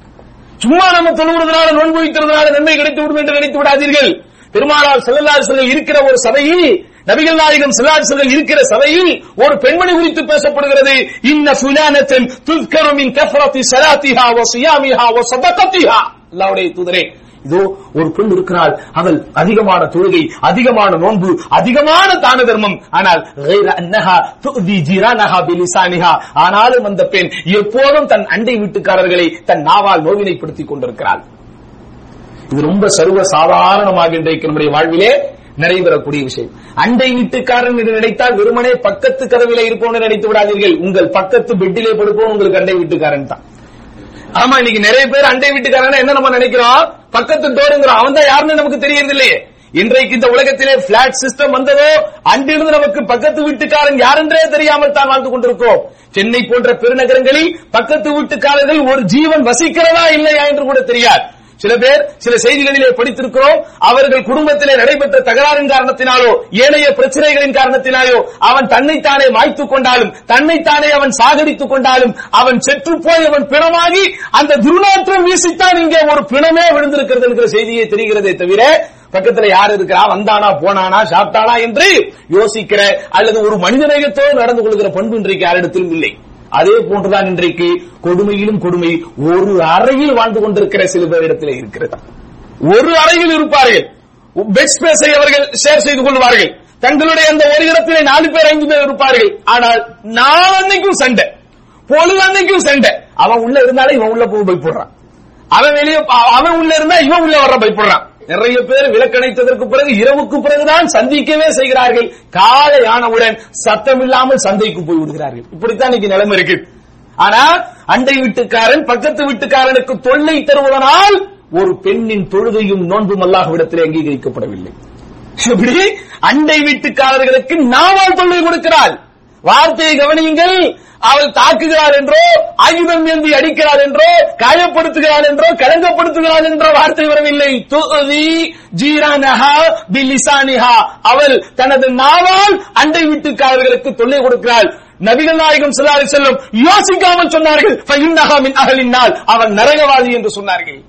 சும்மா நம்ம தொழுகிறதுனால நோன்பு வைக்கிறதுனால நன்மை கிடைத்து விடும் என்று நினைத்து விடாதீர்கள். பெருமானார் செல்லல்லாறு செல்ல இருக்கிற ஒரு சபையில் நபிகள் நாயகம் செல்லாறு செல்ல இருக்கிற சபையில் ஒரு பெண்மணி குறித்து பேசப்படுகிறது. இன்ன ஃபுலானத்தின் துத்கருமின் கஃபரத்தி சலாத்திஹா வ சியாமிஹா வ சதகத்திஹா அல்லாஹ்வுடைய தூதரே இதோ ஒரு பெண் இருக்கிறாள். அவள் அதிகமான தொழுகை அதிகமான நோன்பு அதிகமான தான தர்மம். ஆனால் ஆனாலும் அந்த பெண் எப்போதும் தன் அண்டை வீட்டுக்காரர்களை தன் நாவால் நோவினைப்படுத்திக் கொண்டிருக்கிறாள். இது ரொம்ப சர்வ சாதாரணமாக இன்றைக்கு நம்முடைய வாழ்விலே நிறைவேறக்கூடிய விஷயம். அண்டை வீட்டுக்காரன் என்று நினைத்தால் வெறுமனே பக்கத்து கதவில இருப்போம்னு நினைத்து விடாதீர்கள். உங்கள் பக்கத்து பெட்டிலே படுப்போம் உங்களுக்கு அண்டை வீட்டுக்காரன் தான். ஆமா இன்னைக்கு நிறைய பேர் அண்டை வீட்டுக்காரன் என்ன நம்ம நினைக்கிறோம்? பக்கத்து டோருங்கிறோம் அவன் தான் யாருன்னு நமக்கு தெரியறது இல்லையே இன்றைக்கு இந்த உலகத்திலே பிளாட் சிஸ்டம் வந்ததோ அன்றிருந்து நமக்கு பக்கத்து வீட்டுக்காரன் யாரென்றே தெரியாமல் தான் வாழ்ந்து கொண்டிருக்கோம். சென்னை போன்ற பெருநகரங்களில் பக்கத்து வீட்டுக்காரர்கள் ஒரு ஜீவன் வசிக்கிறதா இல்லையா என்று கூட தெரியாது. சில பேர் சில செய்திகளிலே படித்திருக்கிறோம் அவர்கள் குடும்பத்திலே நடைபெற்ற தகராறின் காரணத்தினாலோ ஏனைய பிரச்சனைகளின் காரணத்தினாலோ அவன் தன்னைத்தானே மாய்த்துக் கொண்டாலும் தன்னைத்தானே அவன் சாகடித்துக் கொண்டாலும் அவன் செற்று போய் அவன் பிணமாகி அந்த துர்நாற்றம் வீசித்தான் இங்கே ஒரு பிணமே விழுந்திருக்கிறது என்கிற செய்தியை தெரிகிறதே தவிர பக்கத்துல யார் இருக்கிறா? வந்தானா போனானா சாப்பிட்டானா என்று யோசிக்கிற அல்லது ஒரு மனிதநேயத்தோடு நடந்து கொள்கிற பண்பு இன்றைக்கு யாரிடத்திலும் இல்லை. அதே போன்றுதான் இன்றைக்கு கொடுமையிலும் கொடுமை ஒரு அறையில் வாழ்ந்து கொண்டிருக்கிற சில பேரிடத்தில் இருக்கிறது. ஒரு அறையில் இருப்பார்கள். பெட் ஸ்பேஸை அவர்கள் ஷேர் செய்து கொள்வார்கள். தங்களுடைய அந்த ஒரு இடத்திலே நாலு பேர் ஐந்து பேர் இருப்பார்கள். ஆனால் நாளன்னைக்கும் சண்டை. பொழுது அன்னைக்கும் சண்டை. அவன் உள்ள இருந்தாலே இவன் உள்ள போய் பயப்படுறான் அவன் வெளியே அவன் உள்ள இருந்தா இவன் உள்ள வர பயப்படுறான். நிறைய பேர் விலக்கணைத்ததற்கு பிறகு இரவுக்கு பிறகுதான் சந்திக்கவே செய்கிறார்கள். காலை ஆனவுடன் சத்தம் இல்லாமல் சந்தைக்கு போய் விடுகிறார்கள். இப்படித்தான் இன்னைக்கு நிலைமை இருக்கு. ஆனா அண்டை வீட்டுக்காரன் பக்கத்து வீட்டுக்காரனுக்கு தொல்லை தருவதனால் ஒரு பெண்ணின் தொழுகையும் நோன்பும் அல்லாஹ்விடத்திலே அங்கீகரிக்கப்படவில்லை. இப்படி அண்டை வீட்டுக்காரர்களுக்கு நாவால் தொல்லை கொடுக்கிறாள். வார்த்தையை கவனியுங்கள். அவள் தாக்குகிறார் என்றோ ஆயுதம் ஏந்தி அடிக்கிறார் என்றோ காயப்படுத்துகிறார் என்றோ கலங்கப்படுத்துகிறார் என்றோ வார்த்தை வரவில்லை. அவள் தனது நாவால் அண்டை வீட்டுக்காரர்களுக்கு தொல்லை கொடுக்கிறாள். நபிகள் நாயகம் சிலாரி செல்லும் யோசிக்காமல் சொன்னார்கள் மின் அவன் நரகவாதி என்று சொன்னார்கள்.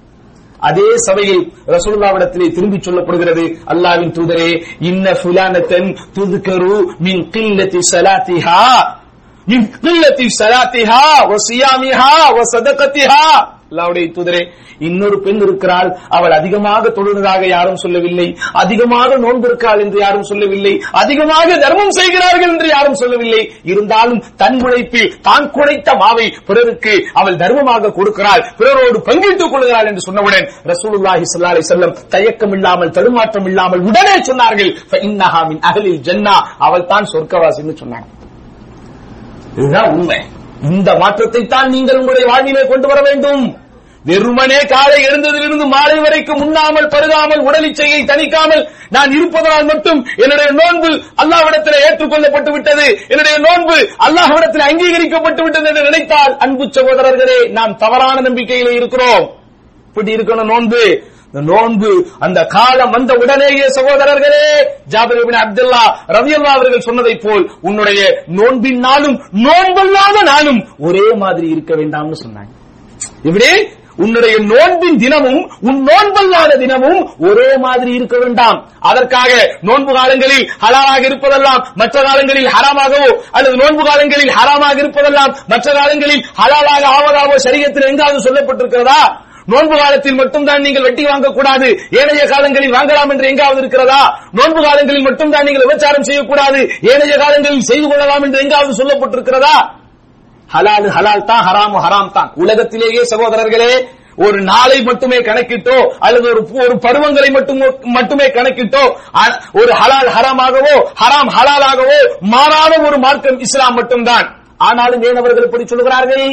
அதே சபையில் ரசூல்லாவிடத்திலே திரும்பி சொல்லப்படுகிறது. அல்லாவின் தூதரே இன்ன ஃபுலானத்தன் துதுக்கரு மின் கில்லத்தி சலாத்திஹா. மின் கில்லத்தி சலாத்திஹா வ சியாமிஹா வ சதகத்திஹா. அல்லாவுடைய தூதரே இன்னொரு பெண் இருக்கிறாள். அவள் அதிகமாக தொழுவதாக யாரும் சொல்லவில்லை. அதிகமாக நோன்பு இருக்கிறாள் என்று யாரும் சொல்லவில்லை. அதிகமாக தர்மம் செய்கிறார்கள் என்று யாரும் சொல்லவில்லை. இருந்தாலும் தன் உழைப்பில் தான் குழைத்த மாவை பிறருக்கு அவள் தர்மமாக கொடுக்கிறாள். பிறரோடு பங்கிட்டுக் கொள்கிறாள் என்று சொன்னவுடன் ரசூலுல்லாஹி ஸல்லல்லாஹு அலைஹி தயக்கம் இல்லாமல் தடுமாற்றம் இல்லாமல் உடனே சொன்னார்கள் அகலில் ஜன்னா. அவள் தான் சொர்க்கவாசின்னு சொன்னாங்க. இதுதான் உண்மை. இந்த மாற்றத்தை தான் நீங்கள் உங்களுடைய வாழ்விலே கொண்டு வர வேண்டும். வெறுமனே காலை எழுந்ததிலிருந்து மாலை வரைக்கும் உண்ணாமல் பருகாமல் உடலிச்சையை தணிக்காமல் நான் இருப்பதனால் மட்டும் என்னுடைய நோன்பு அல்லாஹ்விடத்தில் ஏற்றுக்கொள்ளப்பட்டு விட்டது என்னுடைய நோன்பு அல்லாஹ்விடத்தில் அங்கீகரிக்கப்பட்டு விட்டது என்று நினைத்தால் அன்பு சகோதரர்களே நாம் தவறான நம்பிக்கையிலே இருக்கிறோம். இப்படி இருக்கணும் நோன்பு. இந்த நோன்பு அந்த காலம் வந்த உடனேயே சகோதரர்களே ஜாபிர் அப்துல்லா ரவியல்லா அவர்கள் சொன்னதைப் போல் உன்னுடைய நோன்பின் நாளும் நோன்பல்லாத நாளும் ஒரே மாதிரி இருக்க வேண்டாம்னு சொன்னாங்க. இப்படி உன்னுடைய நோன்பின் தினமும் உன் நோன்பல்லாத தினமும் ஒரே மாதிரி இருக்க வேண்டாம். அதற்காக நோன்பு காலங்களில் ஹலாலாக இருப்பதெல்லாம் மற்ற காலங்களில் ஹராமாகவோ அல்லது நோன்பு காலங்களில் ஹராமாக இருப்பதெல்லாம் மற்ற காலங்களில் ஹலாலாக ஆவதாவோ சரியத்தில் எங்காவது சொல்லப்பட்டிருக்கிறதா? நோன்பு காலத்தில் மட்டும்தான் நீங்கள் வெட்டி வாங்கக்கூடாது. ஏனைய காலங்களில் வாங்கலாம் என்று எங்காவது இருக்கிறதா? நோன்பு காலங்களில் மட்டும்தான் நீங்கள் விபச்சாரம் செய்யக்கூடாது. ஏனைய காலங்களில் செய்து கொள்ளலாம் என்று எங்காவது சொல்லப்பட்டிருக்கிறதா? ஹலால் ஹலால் தான் ஹராமு ஹராம் தான். உலகத்திலேயே சகோதரர்களே ஒரு நாளை மட்டுமே கணக்கிட்டோ அல்லது ஒரு ஒரு பருவங்களை மட்டும் மட்டுமே கணக்கிட்டோ ஒரு ஹலால் ஹராமாகவோ ஹராம் ஹலாலாகவோ மாறாத ஒரு மார்க்கம் இஸ்லாம் மட்டும்தான். ஆனாலும் ஏன் அவர்கள் இப்படி சொல்கிறார்கள்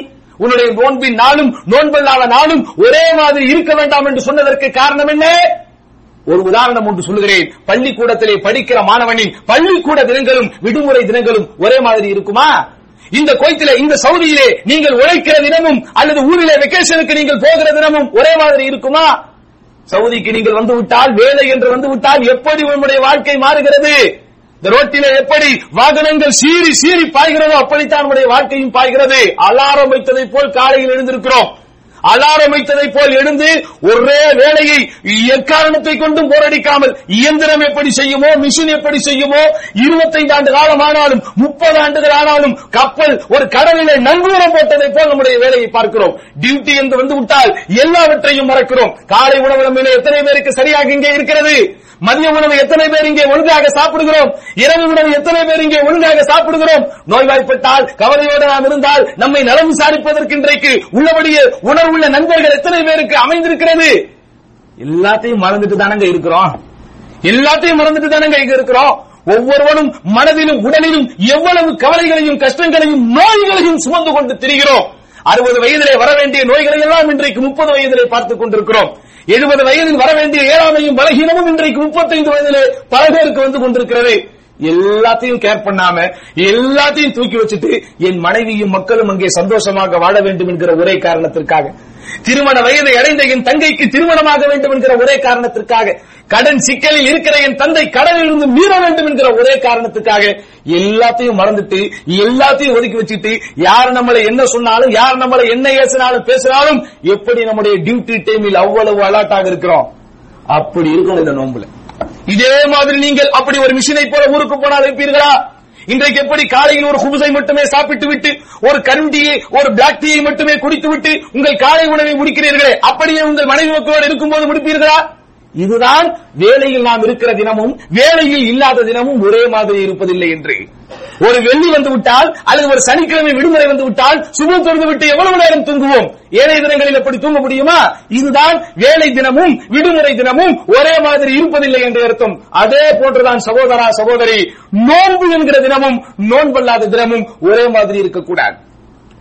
உன்னுடைய நோன்பின் நாளும் நோன்பல்லாத நாளும் ஒரே மாதிரி இருக்க வேண்டாம் என்று சொன்னதற்கு காரணம் என்ன? ஒரு உதாரணம் ஒன்று சொல்லுகிறேன். பள்ளிக்கூடத்திலே படிக்கிற மாணவனின் பள்ளிக்கூட தினங்களும் விடுமுறை தினங்களும் ஒரே மாதிரி இருக்குமா? இந்த கோயத்திலே இந்த சவுதியிலே நீங்கள் உழைக்கிற தினமும் அல்லது ஊரிலே வெக்கேஷனுக்கு நீங்கள் போகிற தினமும் ஒரே மாதிரி இருக்குமா? சவுதிக்கு நீங்கள் வந்து விட்டால் வேலை என்று வந்து விட்டால் எப்படி உங்களுடைய வாழ்க்கை மாறுகிறது? இந்த ரோட்டிலே எப்படி வாகனங்கள் சீறி சீறி பாய்கிறதோ அப்படித்தான் நம்முடைய வாழ்க்கையும் பாய்கிறது. அலாரம் வைத்ததை போல் காலையில் எழுந்திருக்கிறோம். அலாரம் வைத்ததை போல் எழுந்து ஒரே வேலையை எக்காரணத்தை கொண்டும் போரடிக்காமல் இயந்திரம் எப்படி செய்யுமோ மிஷின் எப்படி செய்யுமோ 25 ஆண்டு காலம் ஆனாலும் முப்பது ஆண்டுகள் ஆனாலும் கப்பல் ஒரு கடலிலே நங்கூரம் போட்டதை போல் நம்முடைய வேலையை பார்க்கிறோம். டியூட்டி என்று வந்து விட்டால் எல்லாவற்றையும் மறக்கிறோம். காலை உணவு நம்மிலே எத்தனை பேருக்கு சரியாக இங்கே இருக்கிறது? மதிய உணவு எத்தனை பேர் இங்கே ஒழுங்காக சாப்பிடுகிறோம்? இரவு உணவு எத்தனை பேர் இங்கே ஒழுங்காக சாப்பிடுகிறோம்? நோய்வாய்ப்பட்டால் கவலையோடு நாம் இருந்தால் நம்மை நலம் விசாரிப்பதற்கு இன்றைக்கு உள்ளபடியே உள்ள நண்பர்கள் எத்தனை பேருக்கு அமைந்திருக்கிறது? எல்லாத்தையும் மறந்துட்டு தானங்க இருக்கிறோம். எல்லாத்தையும் மறந்துட்டு தானங்க இங்க இருக்கிறோம். ஒவ்வொருவனும் மனதிலும் உடலிலும் எவ்வளவு கவலைகளையும் கஷ்டங்களையும் நோய்களையும் சுமந்து கொண்டு திரிகிறோம். அறுபது வயதிலே வர வேண்டிய நோய்களை எல்லாம் இன்றைக்கு முப்பது வயதிலே பார்த்துக் கொண்டிருக்கிறோம். எழுபது வயதில் வர வேண்டிய ஏழாமையும் பலகீனமும் இன்றைக்கு முப்பத்தைந்து வயதிலே பல பேருக்கு வந்து கொண்டிருக்கிறது. எல்லாத்தையும் கேர் பண்ணாம எல்லாத்தையும் தூக்கி வச்சுட்டு என் மனைவியும் மக்களும் அங்கே சந்தோஷமாக வாழ வேண்டும் என்கிற ஒரே காரணத்திற்காக. திருமண வயதை அடைந்த என் தங்கைக்கு திருமணமாக வேண்டும் என்கிற ஒரே காரணத்திற்காக கடன் சிக்கலில் இருக்கிற என் தந்தை கடலில் இருந்து மீற வேண்டும் என்கிற ஒரே காரணத்துக்காக எல்லாத்தையும் மறந்துட்டு எல்லாத்தையும் ஒதுக்கி வச்சுட்டு யார் நம்மளை என்ன சொன்னாலும் யார் நம்மளை என்ன ஏசினாலும் பேசினாலும் எப்படி நம்முடைய டியூட்டி டைமில் அவ்வளவு அலர்ட்டாக இருக்கிறோம்? அப்படி இருக்கணும் இந்த நோம்புல. இதே மாதிரி நீங்கள் அப்படி ஒரு மிஷினை போல ஊருக்கு போனால் இருப்பீர்களா? இன்றைக்கு எப்படி காலையில் ஒரு குபுசை மட்டுமே சாப்பிட்டு விட்டு ஒரு கருண்டியை ஒரு பிளாக் டீயை மட்டுமே குடித்து விட்டு உங்கள் காலை உணவை முடிக்கிறீர்களே? அப்படியே உங்கள் மனைவி மக்களோடு இருக்கும்போது முடிப்பீர்களா? இதுதான் வேலையில் நாம் இருக்கிற தினமும் வேலையில் இல்லாத தினமும் ஒரே மாதிரி இருப்பதில்லை என்று. ஒரு வெள்ளி வந்து விட்டால் அல்லது ஒரு சனிக்கிழமை விடுமுறை வந்து விட்டால் சுபம் தொழுது விட்டு எவ்வளவு நேரம் தூங்குவோம்? ஏழை தினங்களில் எப்படி தூங்க முடியுமா? இதுதான் வேலை தினமும் விடுமுறை தினமும் ஒரே மாதிரி இருப்பதில்லை என்று அர்த்தம். அதே போன்றுதான் சகோதரா சகோதரி நோன்பு என்கிற தினமும் நோன்பல்லாத தினமும் ஒரே மாதிரி இருக்கக்கூடாது.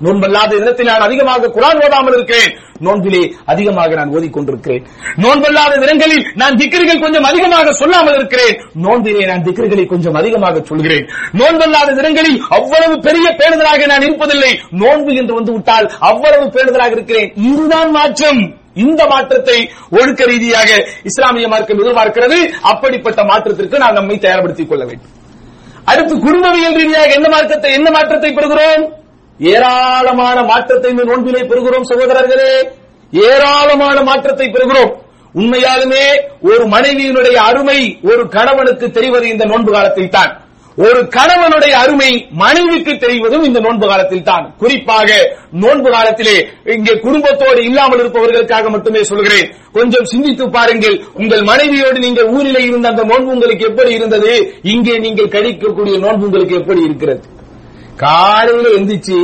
நோன்பல்லாத தினத்தில் நான் அதிகமாக குரான் ஓதாமல் இருக்கிறேன். நோன்பிலே அதிகமாக நான் ஓதிக்கொண்டிருக்கிறேன். நோன்பல்லாத தினங்களில் நான் திக்கர்கள் கொஞ்சம் அதிகமாக சொல்லாமல் இருக்கிறேன். நோன்பிலே நான் திக்கர்களை கொஞ்சம் அதிகமாக சொல்கிறேன். நோன்பல்லாத தினங்களில் அவ்வளவு பெரிய பேணுதலாக நான் இருப்பதில்லை. நோன்பு என்று வந்து விட்டால் அவ்வளவு பேணுதலாக இருக்கிறேன். இதுதான் மாற்றம். இந்த மாற்றத்தை ஒழுக்க ரீதியாக இஸ்லாமிய மார்க்கம் எதிர்பார்க்கிறது. அப்படிப்பட்ட மாற்றத்திற்கு நாம் நம்மை தயார்படுத்திக் கொள்ள வேண்டும். அடுத்து குடும்பவியல் ரீதியாக என்ன மாற்றத்தை என்ன மாற்றத்தை பெறுகிறோம்? ஏராளமான மாற்றத்தை இந்த நோன்பிலே பெறுகிறோம் சகோதரர்களே. ஏராளமான மாற்றத்தை பெறுகிறோம். உண்மையாலுமே ஒரு மனைவியினுடைய அருமை ஒரு கணவனுக்கு தெரிவது இந்த நோன்பு காலத்தில் தான் ஒரு கணவனுடைய அருமை மனைவிக்கு தெரிவதும் இந்த நோன்பு காலத்தில் தான் குறிப்பாக நோன்பு காலத்திலே இங்கே குடும்பத்தோடு இல்லாமல் இருப்பவர்களுக்காக மட்டுமே சொல்கிறேன். கொஞ்சம் சிந்தித்து பாருங்கள். உங்கள் மனைவியோடு நீங்கள் ஊரிலே இருந்த அந்த நோன்பு உங்களுக்கு எப்படி இருந்தது? இங்கே நீங்கள் கழிக்கக்கூடிய நோன்பு உங்களுக்கு எப்படி இருக்கிறது? காலையில எந்திரிச்சு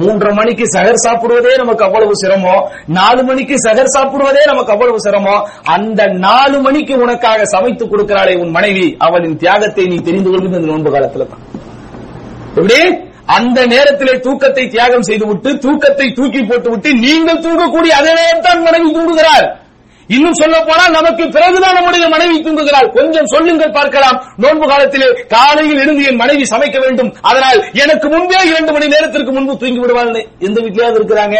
மூன்றரை மணிக்கு சகர் சாப்பிடுவதே நமக்கு அவ்வளவு சிரமம். நாலு மணிக்கு சகர் சாப்பிடுவதே நமக்கு அவ்வளவு சிரமம். அந்த நாலு மணிக்கு உனக்காக சமைத்து கொடுக்கிறாளே உன் மனைவி அவளின் தியாகத்தை நீ தெரிந்து கொள்வது இந்த நோன்பு காலத்துல தான். எப்படி? அந்த நேரத்திலே தூக்கத்தை தியாகம் செய்துவிட்டு தூக்கத்தை தூக்கி போட்டுவிட்டு நீங்கள் தூங்கக்கூடிய அதே நேரம் தான் மனைவி தூங்குகிறார் இன்னும் சொல்ல போனால் நமக்கு பிறகுதான் நம்முடைய மனைவி தூங்குகிறாள். கொஞ்சம் சொல்லுங்கள் பார்க்கலாம். நோன்பு காலத்திலே காலையில் எழுந்து என் மனைவி சமைக்க வேண்டும். அதனால் எனக்கு முன்பே இரண்டு மணி நேரத்திற்கு முன்பு தூங்கி விடுவாள் எந்த வீட்லயாவது இருக்கிறாங்க?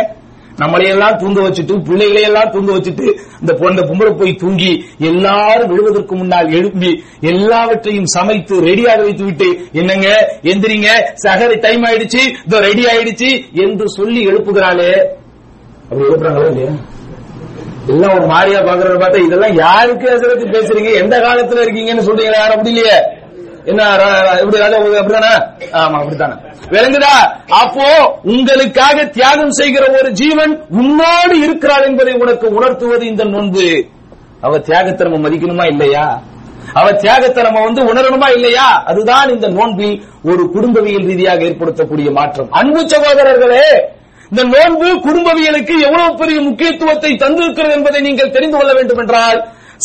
நம்மளையெல்லாம் தூங்க வச்சுட்டு பிள்ளைகளை எல்லாம் தூங்க வச்சுட்டு இந்த பொண்ணை பொம்பளை போய் தூங்கி எல்லாரும் விழுவதற்கு முன்னால் எழுப்பி எல்லாவற்றையும் சமைத்து ரெடியாக வைத்து விட்டு என்னங்க எந்திரிங்க சகரி டைம் ஆயிடுச்சு இதோ ரெடி ஆயிடுச்சு என்று சொல்லி எழுப்புகிறாளே. அப்படி எழுப்புறாங்களா இல்லையா? எல்லாம் ஒரு மாறியா பாக்குறத பார்த்தா இதெல்லாம் யாருக்கு எதிர்த்து பேசுறீங்க? எந்த காலத்துல இருக்கீங்கன்னு சொல்றீங்க யாரும் அப்படி இல்லையே என்ன எப்படி ராஜா அப்படிதானே ஆமா அப்படித்தானே. விளங்குதா? அப்போ உங்களுக்காக தியாகம் செய்கிற ஒரு ஜீவன் உன்னோடு இருக்கிறாள் என்பதை உனக்கு உணர்த்துவது இந்த நோன்பு அவ தியாகத்தை நம்ம மதிக்கணுமா இல்லையா? அவ தியாகத்தை நம்ம வந்து உணரணுமா இல்லையா? அதுதான் இந்த நோன்பில் ஒரு குடும்பவியல் ரீதியாக ஏற்படுத்தக்கூடிய மாற்றம். அன்பு சகோதரர்களே இந்த நோன்பு குடும்பவியலுக்கு எவ்வளவு பெரிய முக்கியத்துவத்தை தந்திருக்கிறது என்பதை நீங்கள் தெரிந்து கொள்ள வேண்டும் என்றால்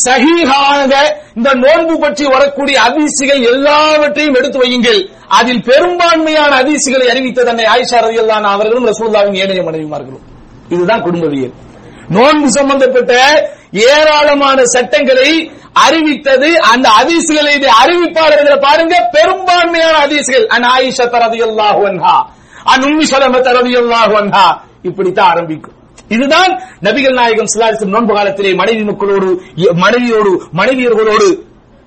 சகிஹாக இந்த நோன்பு பற்றி வரக்கூடிய அதிசிகள் எல்லாவற்றையும் எடுத்து வையுங்கள். அதில் பெரும்பான்மையான அதிசிகளை அறிவித்த தன்னை ஆயிஷா ரவியல்லான அவர்களும் ரசூல்லாவும் ஏனைய மனைவிமார்களும். இதுதான் குடும்பவியல். நோன்பு சம்பந்தப்பட்ட ஏராளமான சட்டங்களை அறிவித்தது அந்த அதிசுகளை அறிவிப்பாளர்களை பாருங்க பெரும்பான்மையான அதிசுகள் அன் ஆயிஷா ரதியல்லாஹு அன்ஹா. அன் உம்மி சலமத் அன்ஹா இப்படித்தான் ஆரம்பிக்கும். இதுதான் நபிகள் நாயகம் சிலாரிசம் நோன்பு காலத்திலே மனைவி மக்களோடு மனைவியோடு மனைவியர்களோடு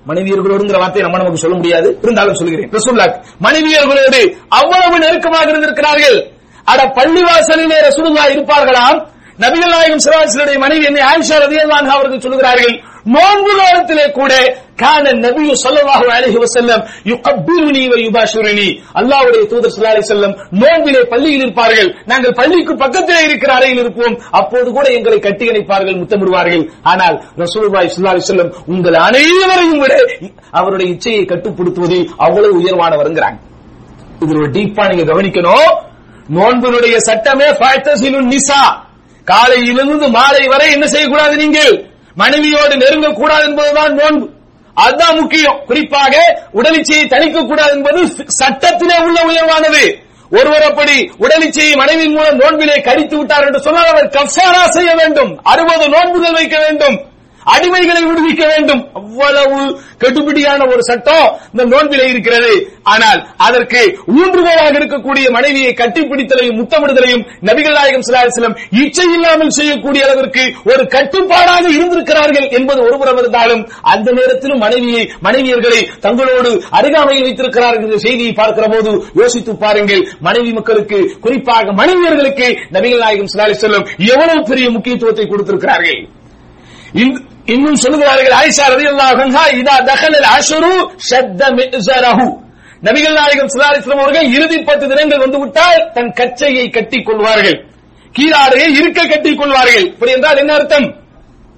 மனைவியர்களோடுங்கிற வார்த்தையை நம்ம நமக்கு சொல்ல முடியாது. இருந்தாலும் சொல்கிறேன். ரசூலுல்லாஹ் மனைவியர்களோடு அவ்வளவு நெருக்கமாக இருந்திருக்கிறார்கள். அட பள்ளிவாசலிலே ரசூலுல்லா இருப்பார்களாம். நபிகள் நாயகம் சிவாசியுடைய மனைவி என்னை ஆயிஷா ரதியல்லான் அவர்கள் சொல்கிறார்கள் நோன்பு காலத்திலே கூட கான நபியு சொல்லவாக அலைஹி செல்லம் யுகப்பிலுனி வ யுபாஷிருனி அல்லாஹ்வுடைய தூதர் ஸல்லல்லாஹு அலைஹி வஸல்லம் நோன்பிலே பள்ளியில் இருப்பார்கள் நாங்கள் பள்ளிக்கு பக்கத்திலே இருக்கிற அறையில் இருப்போம் அப்போது கூட எங்களை கட்டி இணைப்பார்கள் முத்தமிடுவார்கள் ஆனால் ரசூலுல்லாஹி ஸல்லல்லாஹு அலைஹி வஸல்லம் உங்கள் அனைவரையும் விட அவருடைய இச்சையை கட்டுப்படுத்துவதில் அவ்வளவு உயர்வானவருங்கிறாங்க இதுல ஒரு டீப்பா நீங்க கவனிக்கணும் நோன்பினுடைய சட்டமே நிசா காலையிலிருந்து மாலை வரை என்ன செய்யக்கூடாது நீங்கள் மனைவியோடு நெருங்க கூடாது என்பதுதான் நோன்பு. அதுதான் முக்கியம். குறிப்பாக உடலிச்சையை தணிக்க கூடாது என்பது சட்டத்திலே உள்ள உயர்வானது. ஒருவர் அப்படி உடலிச்சையை மனைவியின் மூலம் நோன்பிலே கடித்து விட்டார் என்று சொன்னால் அவர் கஃபாரா செய்ய வேண்டும். அறுபது நோன்புகள் வைக்க வேண்டும். அடிமைகளை விடுவிக்க வேண்டும். அவ்வளவு கெடுபிடியான ஒரு சட்டம் இந்த நோன்பிலே இருக்கிறது. ஆனால் அதற்கு ஊன்றுகோலாக இருக்கக்கூடிய மனைவியை கட்டிப்பிடித்தலையும் முத்தமிடுதலையும் நபிகள் நாயகம் சிலாசிலம் இச்சை இல்லாமல் செய்யக்கூடிய அளவிற்கு ஒரு கட்டுப்பாடாக இருந்திருக்கிறார்கள் என்பது ஒருபுறம் இருந்தாலும் அந்த நேரத்திலும் மனைவியை மனைவியர்களை தங்களோடு அருகாமையில் வைத்திருக்கிறார்கள் என்ற செய்தியை பார்க்கிற போது யோசித்து பாருங்கள். மனைவி மக்களுக்கு குறிப்பாக மனைவியர்களுக்கு நபிகள் நாயகம் சிலாலி செல்லும் எவ்வளவு பெரிய முக்கியத்துவத்தை கொடுத்திருக்கிறார்கள். இந்த- இன்னும் சொல்லுகிறார்கள் ஆயிஷா ரலியல்லாஹு அல்லாஹா இதா தகலல் அஷ்ரு ஷத்த நபிகள் நாயகம் ஸல்லல்லாஹு அவர்கள் இறுதி பத்து தினங்கள் வந்து விட்டால் தன் கச்சையை கட்டிக் கொள்வார்கள். கீழாடையை இருக்க கட்டிக் கொள்வார்கள். இப்படி என்றால் என்ன அர்த்தம்?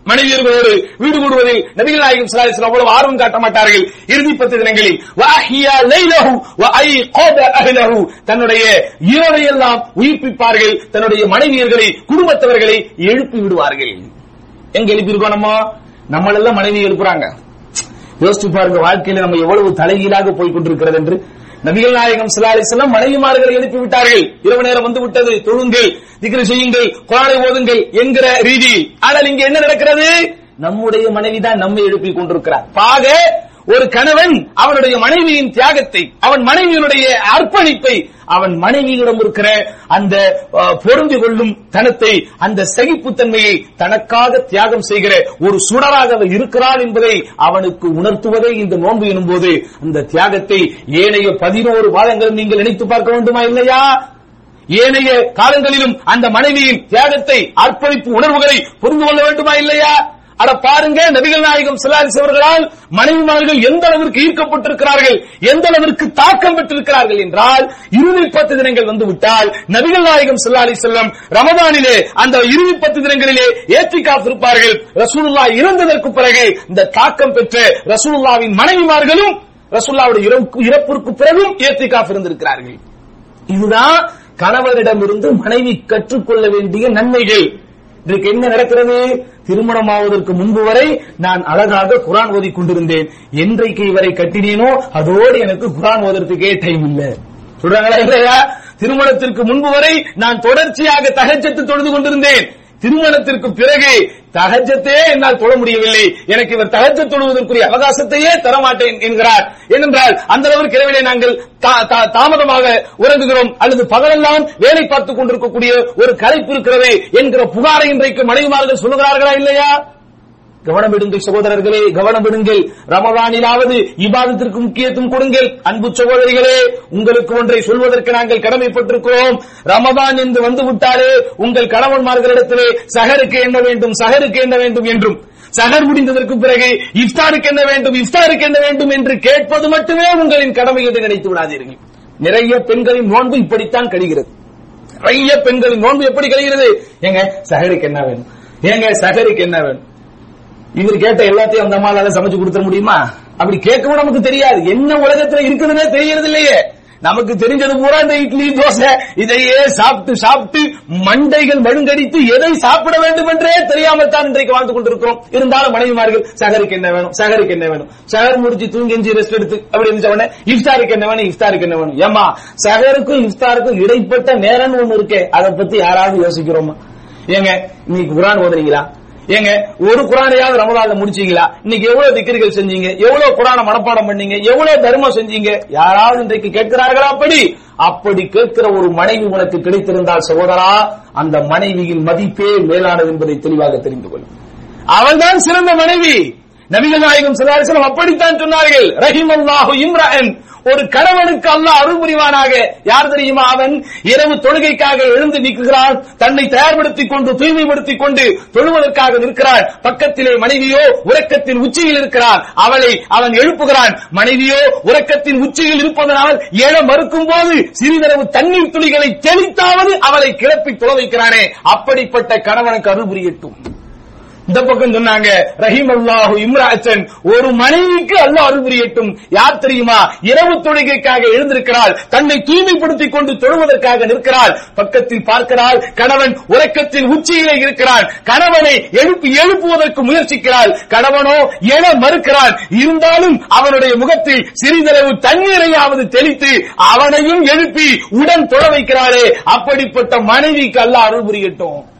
மனைவியர்களோடு வீடு கூடுவதில் நபிகள் நாயகம் ஸல்லல்லாஹு அவ்வளவு ஆர்வம் காட்ட மாட்டார்கள். இறுதி பத்து தினங்களில் வஹியா லைலஹு வ ஐகத தன்னுடைய இரவை எல்லாம் உயிர்ப்பிப்பார்கள். தன்னுடைய மனைவியர்களை குடும்பத்தவர்களை எழுப்பி விடுவார்கள். எங்க எழுப்பியிருக்கோம் நம்ம? நம்மளெல்லாம் மனைவி எழுப்புறாங்க. யோசிச்சு பாருங்க வாழ்க்கையில நம்ம எவ்வளவு தலைகீழாக போய் கொண்டிருக்கிறது என்று. நபிகள் நாயகம் ஸல்லல்லாஹு அலைஹி மனைவிமார்களை எழுப்பி விட்டார்கள் இரவு நேரம் வந்து விட்டது. தொழுங்கள் திக்ரு செய்யுங்கள் குர்ஆனை ஓதுங்கள் என்கிற ரீதி. ஆனால் இங்க என்ன நடக்கிறது? நம்முடைய மனைவிதான் நம்மை எழுப்பி கொண்டிருக்கிறார் பாக ஒரு கணவன் அவனுடைய மனைவியின் தியாகத்தை அவன் மனைவியினுடைய அர்ப்பணிப்பை அவன் மனைவியிடம் இருக்கிற அந்த பொருந்து கொள்ளும் தனத்தை அந்த சகிப்புத்தன்மையை தனக்காக தியாகம் செய்கிற ஒரு சுடராக இருக்கிறாள் இருக்கிறான் என்பதை அவனுக்கு உணர்த்துவதே இந்த நோன்பு எனும்போது அந்த தியாகத்தை ஏனைய பதினோரு வாதங்களும் நீங்கள் நினைத்து பார்க்க வேண்டுமா இல்லையா? ஏனைய காலங்களிலும் அந்த மனைவியின் தியாகத்தை அர்ப்பணிப்பு உணர்வுகளை புரிந்து கொள்ள வேண்டுமா இல்லையா? அட பாருங்க நபிகள் நாயகம் சிலாரிஸ் அவர்களால் மனைவிமார்கள் எந்த அளவிற்கு ஈர்க்கப்பட்டிருக்கிறார்கள் எந்த அளவிற்கு தாக்கம் பெற்றிருக்கிறார்கள் என்றால் இறுதி பத்து தினங்கள் வந்து விட்டால் நபிகள் நாயகம் சில்லாரி செல்லம் ரமதானிலே அந்த இறுதி பத்து தினங்களிலே ஏற்றி காத்திருப்பார்கள் ரசூலுல்லா இறந்ததற்கு பிறகு இந்த தாக்கம் பெற்ற ரசூலுல்லாவின் மனைவிமார்களும் ரசூல்லாவுடைய இறப்பு- இறப்பிற்கு பிறகும் ஏற்றி காத்திருந்திருக்கிறார்கள் இதுதான் கணவரிடமிருந்து மனைவி கற்றுக்கொள்ள வேண்டிய நன்மைகள். இதற்கு என்ன நடக்கிறது? திருமணமாவதற்கு முன்பு வரை நான் அழகாக குரான் ஓதிக் கொண்டிருந்தேன். என்றைக்கு இவரை கட்டினேனோ அதோடு எனக்கு குரான் ஓதுறதுக்கே டைம் இல்ல. சொல்றாங்களா இல்லையா? திருமணத்திற்கு முன்பு வரை நான் தொடர்ச்சியாக தகச்சத்து தொழுது கொண்டிருந்தேன். திருமணத்திற்கு பிறகு தகஜத்தையே என்னால் தொழ முடியவில்லை. எனக்கு இவர் தகஜ தொழுவதற்குரிய அவகாசத்தையே தரமாட்டேன் என்கிறார். ஏனென்றால் அந்த அளவிற்கு இரவிலே நாங்கள் தா- தா- தாமதமாக உறங்குகிறோம் அல்லது பகலெல்லாம் வேலை பார்த்துக் கொண்டிருக்கக்கூடிய ஒரு கலைப்பு இருக்கிறது என்கிற புகாரை இன்றைக்கு மனைவிமார்கள் சொல்லுகிறார்களா இல்லையா? கவனம் விடுங்கள் சகோதரர்களே கவனம் விடுங்கள் ரமதானிலாவது இபாதத்திற்கு முக்கியத்துவம் கொடுங்கள். அன்பு சகோதரிகளே உங்களுக்கு ஒன்றை சொல்வதற்கு நாங்கள் கடமைப்பட்டிருக்கிறோம். ரமதான் என்று வந்து விட்டாலே உங்கள் கணவன்மார்களிடத்திலே சகருக்கு என்ன வேண்டும் சகருக்கு என்ன வேண்டும் என்றும். சகர் முடிந்ததற்கு பிறகு இஃப்தாருக்கு என்ன வேண்டும் இஃப்தாருக்கு என்ன வேண்டும் என்று கேட்பது மட்டுமே உங்களின் கடமை என்று நினைத்து விடாதீர்கள். நிறைய பெண்களின் நோன்பு இப்படித்தான் கழிகிறது. நிறைய பெண்களின் நோன்பு எப்படி கழிகிறது? ஏங்க சகருக்கு என்ன வேணும்? ஏங்க சகருக்கு என்ன வேணும்? இவர் கேட்ட எல்லாத்தையும் அந்த அம்மாளால சமைச்சு கொடுத்துட முடியுமா? அப்படி கேட்கவும் நமக்கு தெரியாது. என்ன உலகத்துல இருக்குதுன்னே தெரியறது இல்லையே நமக்கு தெரிஞ்சது பூரா இந்த இட்லி தோசை. இதையே சாப்பிட்டு சாப்பிட்டு மண்டைகள் மழுங்கடித்து எதை சாப்பிட வேண்டும் என்றே தெரியாமல் தான் இன்றைக்கு வாழ்ந்து கொண்டிருக்கிறோம். இருந்தாலும் மனைவிமார்கள் சகருக்கு என்ன வேணும்? சகருக்கு என்ன வேணும்? சகர் முடிச்சு தூங்கி எஞ்சி ரெஸ்ட் எடுத்து அப்படி இருந்த உடனே இஃப்தாருக்கு என்ன வேணும்? இஃப்தாருக்கு என்ன வேணும்? ஏமா சகருக்கும் இஃப்தாருக்கும் இடைப்பட்ட நேரம்னு ஒண்ணு இருக்கே. அதை பத்தி யாராவது யோசிக்கிறோமா? ஏங்க இன்னைக்கு குரான் ஓதுறீங்களா? ஏங்க ஒரு குரானையாவது ரமதான்ல முடிச்சீங்களா? இன்னைக்கு எவ்வளவு திக்கிரிகள் செஞ்சீங்க? எவ்வளவு குரான மனப்பாடம் பண்ணீங்க? எவ்வளவு தர்மம் செஞ்சீங்க? யாராவது இன்றைக்கு கேட்கிறார்களா? அப்படி. அப்படி கேட்கிற ஒரு மனைவி உனக்கு கிடைத்திருந்தால் சகோதரா அந்த மனைவியின் மதிப்பே மேலானது என்பதை தெளிவாக தெரிந்து கொள்ளும் அவள்தான் சிறந்த மனைவி. நபிகள் நாயகம் ஸல்லல்லாஹு அப்படித்தான் சொன்னார்கள். ரஹிமல்லாஹு இம்ரன் ஒரு கணவனுக்கு அல்லாஹ் அருள் புரிவானாக யார் தெரியுமா அவன்? இரவு தொழுகைக்காக எழுந்து நிற்கிறான் தன்னை தயார்படுத்திக் கொண்டு தூய்மைப்படுத்திக் கொண்டு தொழுவதற்காக நிற்கிறான். பக்கத்திலே மனைவியோ உறக்கத்தின் உச்சியில் இருக்கிறான். அவளை அவன் எழுப்புகிறான். மனைவியோ உறக்கத்தின் உச்சியில் இருப்பதனால் எழ மறுக்கும் போது சிறிதளவு தண்ணீர் துளிகளை தெளித்தாவது அவளை கிளப்பி தொழ வைக்கிறானே. அப்படிப்பட்ட கணவனுக்கு அருள் புரியட்டும் இந்த பக்கம் சொன்னாங்க ரஹீம் அல்லாஹு இம்ராச்சன் ஒரு மனைவிக்கு அல்லாஹ் அருள் புரியட்டும் யார் தெரியுமா? இரவு தொழுகைக்காக எழுந்திருக்கிறாள் தன்னை தூய்மைப்படுத்திக் கொண்டு தொழுவதற்காக நிற்கிறாள். பக்கத்தில் பார்க்கிறாள் கணவன் உறக்கத்தின் உச்சியிலே இருக்கிறான். கணவனை எழுப்பி எழுப்புவதற்கு முயற்சிக்கிறாள். கணவனோ என மறுக்கிறான். இருந்தாலும் அவனுடைய முகத்தில் சிறிதளவு தண்ணீரையாவது தெளித்து அவனையும் எழுப்பி உடன் தொட வைக்கிறாளே. அப்படிப்பட்ட மனைவிக்கு அல்ல அருள் புரியட்டும்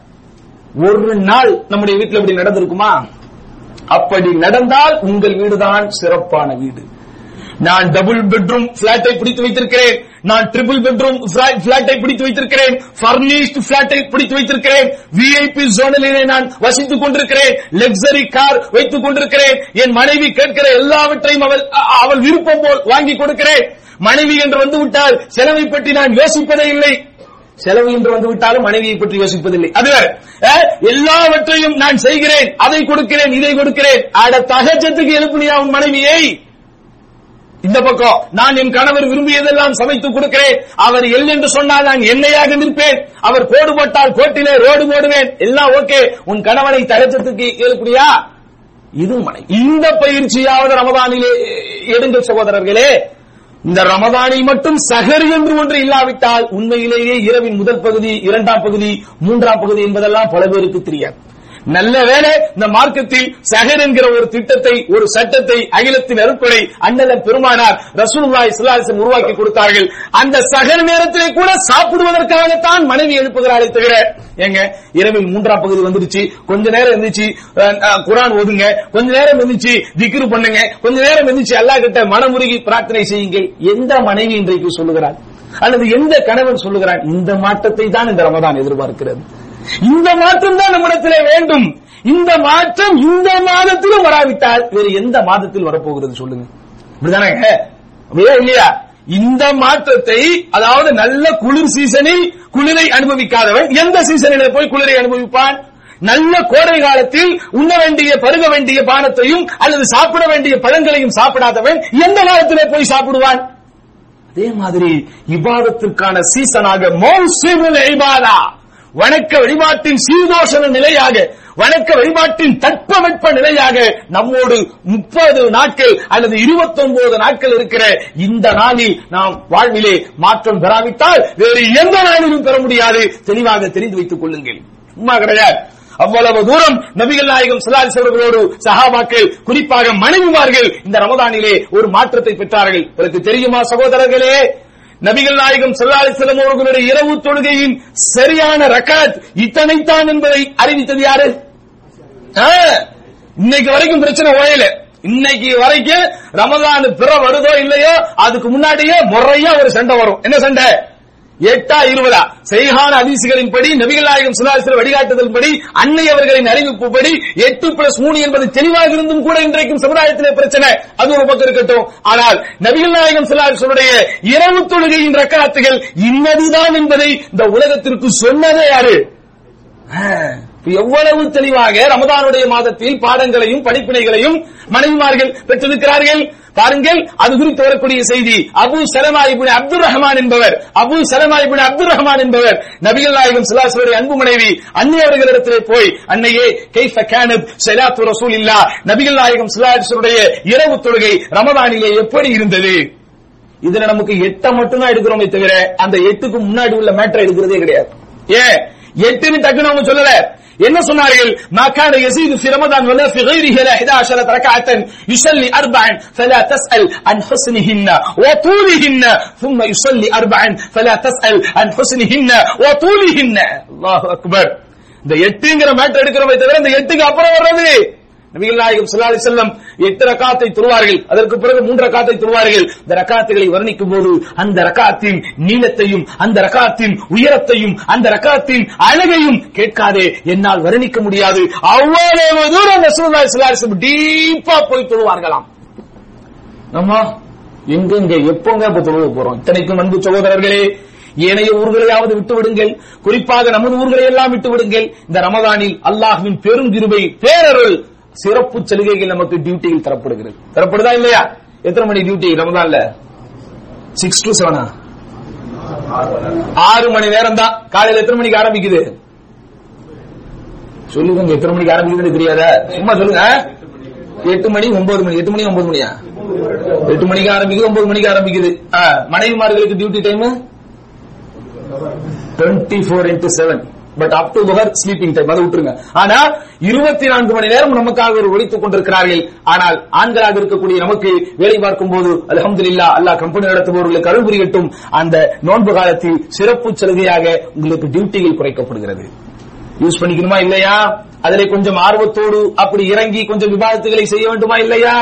ஒரு நாள் நம்முடைய வீட்டில் இப்படி நடந்திருக்குமா? அப்படி நடந்தால் உங்கள் வீடுதான் சிறப்பான வீடு. நான் டபுள் பெட்ரூம் பிளாட்டை பிடித்து வைத்திருக்கிறேன். நான் ட்ரிபிள் பெட்ரூம் பிளாட்டை பிடித்து வைத்திருக்கிறேன். பர்னிஷ்டு பிளாட்டை பிடித்து வைத்திருக்கிறேன். விஐபி ஜோனிலே நான் வசித்துக் கொண்டிருக்கிறேன். லக்ஸரி கார் வைத்துக் கொண்டிருக்கிறேன். என் மனைவி கேட்கிற எல்லாவற்றையும் அவள் அவள் விருப்பம் போல் வாங்கி கொடுக்கிறேன். மனைவி என்று வந்து விட்டால் செலவை பற்றி நான் யோசிப்பதே இல்லை. செலவு என்று வந்து விட்டாலும் மனைவியை பற்றி யோசிப்பதில்லை. அது வேற. எல்லாவற்றையும் நான் செய்கிறேன். அதை கொடுக்கிறேன் இதை கொடுக்கிறேன். அட தகச்சத்துக்கு எழுப்பினியா உன் மனைவியை? இந்த பக்கம். நான் என் கணவர் விரும்பியதெல்லாம் சமைத்து கொடுக்கிறேன். அவர் எல் என்று சொன்னால் நான் எண்ணெயாக நிற்பேன். அவர் கோடு போட்டால் கோட்டிலே ரோடு போடுவேன். எல்லாம் ஓகே. உன் கணவனை தகச்சத்துக்கு ஏற்படியா இது மனை இந்த பயிற்சியாவது ரமதானிலே எடுங்கள் சகோதரர்களே. இந்த ரமதானில் மட்டும் சஹர் என்று ஒன்று இல்லாவிட்டால் உண்மையிலேயே இரவின் முதல் பகுதி இரண்டாம் பகுதி மூன்றாம் பகுதி என்பதெல்லாம் பல பேருக்கு தெரியாது. நல்ல வேலை இந்த மார்க்கத்தில் சஹர் என்கிற ஒரு திட்டத்தை ஒரு சட்டத்தை அகிலத்தின் அருப்படை அண்ணல பெருமானார் ரசூலுல்லாஹி ஸல்லல்லாஹு உருவாக்கி கொடுத்தார்கள். அந்த சஹர் நேரத்திலே கூட சாப்பிடுவதற்காகத்தான் மனைவி எழுப்புகிறாரே தவிர ஏங்க இரவில் மூன்றாம் பகுதி வந்துருச்சு கொஞ்ச நேரம் இருந்துச்சு. குரான் ஓதுங்க. கொஞ்ச நேரம் இருந்துச்சு. திக்ரு பண்ணுங்க. கொஞ்ச நேரம் இருந்துச்சு. அல்லாஹ் கிட்ட மனமுருகி பிரார்த்தனை செய்யுங்கள். எந்த மனைவி இன்றைக்கு சொல்லுகிறார் அல்லது எந்த கணவன் சொல்லுகிறான்? இந்த மாற்றத்தை தான் இந்த ரமதான் எதிர்பார்க்கிறது. இந்த மாற்றம் தான் நம்மிடத்திலே வேண்டும். இந்த மாற்றம் இந்த மாதத்திலும் வராவிட்டால் வேறு எந்த மாதத்தில் வரப்போகிறது சொல்லுங்க. இப்படிதானே அப்படியா இல்லையா? இந்த மாற்றத்தை அதாவது நல்ல குளிர் சீசனில் குளிரை அனுபவிக்காதவன் எந்த சீசனில் போய் குளிரை அனுபவிப்பான்? நல்ல கோடை காலத்தில் உண்ண வேண்டிய பருக வேண்டிய பானத்தையும் அல்லது சாப்பிட வேண்டிய பழங்களையும் சாப்பிடாதவன் எந்த காலத்திலே போய் சாப்பிடுவான்? அதே மாதிரி இபாதத்திற்கான சீசனாக மௌசிமுல் ஐபாதா வணக்க வழிபாட்டின் சீதோஷண நிலையாக வணக்க வழிபாட்டின் தட்பவெட்ப நிலையாக நம்மோடு முப்பது நாட்கள் அல்லது இருபத்தொன்பது நாட்கள் இருக்கிற இந்த நாளில் நாம் வாழ்விலே மாற்றம் பெறாவிட்டால் வேறு எந்த நாளிலும் பெற முடியாது. தெளிவாக தெரிந்து வைத்துக் கொள்ளுங்கள். சும்மா கிடையாது. அவ்வளவு தூரம் நபிகள் நாயகம் சலாலிஸ் அவர்களோடு சஹாபாக்கள் குறிப்பாக மனைவிமார்கள் இந்த ரமதானிலே ஒரு மாற்றத்தை பெற்றார்கள். உங்களுக்கு தெரியுமா சகோதரர்களே? நபிகள் நாயகம் சல்லாலிஸ்லம் அவர்களுடைய இரவு தொழுகையின் சரியான ரக்காத் இத்தனைத்தான் என்பதை அறிவித்தது யாரு? இன்னைக்கு வரைக்கும் பிரச்சனை ஓயல. இன்னைக்கு வரைக்கும் ரமதான் பிற வருதோ இல்லையோ அதுக்கு முன்னாடியே முறையா ஒரு சண்டை வரும். என்ன சண்டை? எட்டா இருபதா? செய்கான அதிசிகளின்படி நபிகள் நாயகம் வழிகாட்டுதல் படி அன்னை அவர்களின் அறிவிப்புப்படி எட்டு பிளஸ் மூணு என்பது தெளிவாக இருந்தும் கூட இன்றைக்கும் சமுதாயத்திலே பிரச்சனை. அது ஒரு பக்கம் இருக்கட்டும். ஆனால் நபிகள் நாயகம் சுல்லாசுடைய இரவு தொழுகையின் ரக்காத்துகள் இன்னதுதான் என்பதை இந்த உலகத்திற்கு சொன்னதே யாரு? எவ்வளவு தெளிவாக ரமதானுடைய மாதத்தில் பாடங்களையும் படிப்பினைகளையும் மனைவிமார்கள் பெற்றிருக்கிறார்கள். பாருங்கள் அது குறித்து வரக்கூடிய செய்தி. அபு சலமா இப்னு அப்துல் ரஹ்மான் என்பவர் அபு சலமா இப்னு அப்துல் ரஹ்மான் என்பவர் நபிகள் நாயகம் ஸல்லல்லாஹு அன்பு மனைவி அன்னை அவர்களிடத்திலே போய் அன்னையே கைஃப கானத் ரசூல் இல்லா நபிகள் நாயகம் ஸல்லல்லாஹு இரவு தொழுகை ரமதானிலே எப்படி இருந்தது? இதுல நமக்கு எட்ட மட்டும்தான் எடுக்கிறோமே தவிர அந்த எட்டுக்கு முன்னாடி உள்ள மேட்டர் எடுக்கிறதே கிடையாது. ஏன்? எட்டுன்னு டக்குன்னு அவங்க சொல்லல என்ன சொன்னார்கள் ما كان يزيد في رمضان ولا في غيره لا 11 ركعة يصلي أربعا فلا تسأل عن حسنهن وطولهن ثم يصلي أربعا فلا تسأل عن حسنهن وطولهن الله أكبر இந்த எட்டுங்கிற மேட்டர் எடுக்கிறோமே தவிர இந்த எட்டுக்கு அப்புறம் வர்றது நபிகள் நாயகம் ஸல்லல்லாஹு செல்லம் எட்டு ரக்காத்தை தொழுவார்கள். அதற்கு பிறகு மூன்று ரக்காத்தை தொழுவார்கள். இந்த ரக்காத்துகளை வர்ணிக்கும் போது அந்த ரக்காத்தின் நீளத்தையும் அந்த ரக்காத்தின் உயரத்தையும் அந்த ரக்காத்தின் அழகையும் கேட்காதே. என்னால் வர்ணிக்க முடியாது. அவ்வளவு தூரம் ரசூலுல்லாஹி ஸல்லல்லாஹு டீப்பா போய் தொழுவார்களாம். நம்ம எங்கெங்க எப்போங்க இப்ப தொழுவ போறோம்? இத்தனைக்கும் அன்பு சகோதரர்களே ஏனைய ஊர்களையாவது விட்டு விடுங்கள். குறிப்பாக நமது ஊர்களை எல்லாம் விட்டு விடுங்கள். இந்த ரமதானில் அல்லாஹ்வின் பெரும் கிருபை பேரருள் சிறப்பு சலுகைகள் நமக்கு டியூட்டியில் தரப்படுகிறது. தரப்படுதா இல்லையா? எத்தனை மணி டியூட்டி ரமதான்ல? சிக்ஸ் டு செவனா ஆறு மணி நேரம் தான் காலையில எத்தனை மணிக்கு ஆரம்பிக்குது? சொல்லுங்க எத்தனை மணிக்கு ஆரம்பிக்குதுன்னு தெரியாத? சும்மா சொல்லுங்க எட்டு மணி ஒன்பது மணி. எட்டு மணி ஒன்பது மணியா? எட்டு மணிக்கு ஆரம்பிக்குது ஒன்பது மணிக்கு ஆரம்பிக்குது. மனைவிமார்களுக்கு duty time twenty four into seven but up to power sleeping time அதை விட்டுருங்க. ஆனா இருபத்தி நான்கு மணி நேரம் நமக்காக ஒரு ஒழித்துக் கொண்டிருக்கிறார்கள். ஆனால் ஆண்களாக இருக்கக்கூடிய நமக்கு வேலை பார்க்கும் போது அலமது இல்லா அல்லா கம்பெனி நடத்துபவர்களுக்கு அருள் புரியட்டும். அந்த நோன்பு காலத்தில் சிறப்பு சலுகையாக உங்களுக்கு டியூட்டியில் குறைக்கப்படுகிறது. யூஸ் பண்ணிக்கணுமா இல்லையா? அதில் கொஞ்சம் ஆர்வத்தோடு அப்படி இறங்கி கொஞ்சம் விவாதத்துகளை செய்ய வேண்டுமா இல்லையா?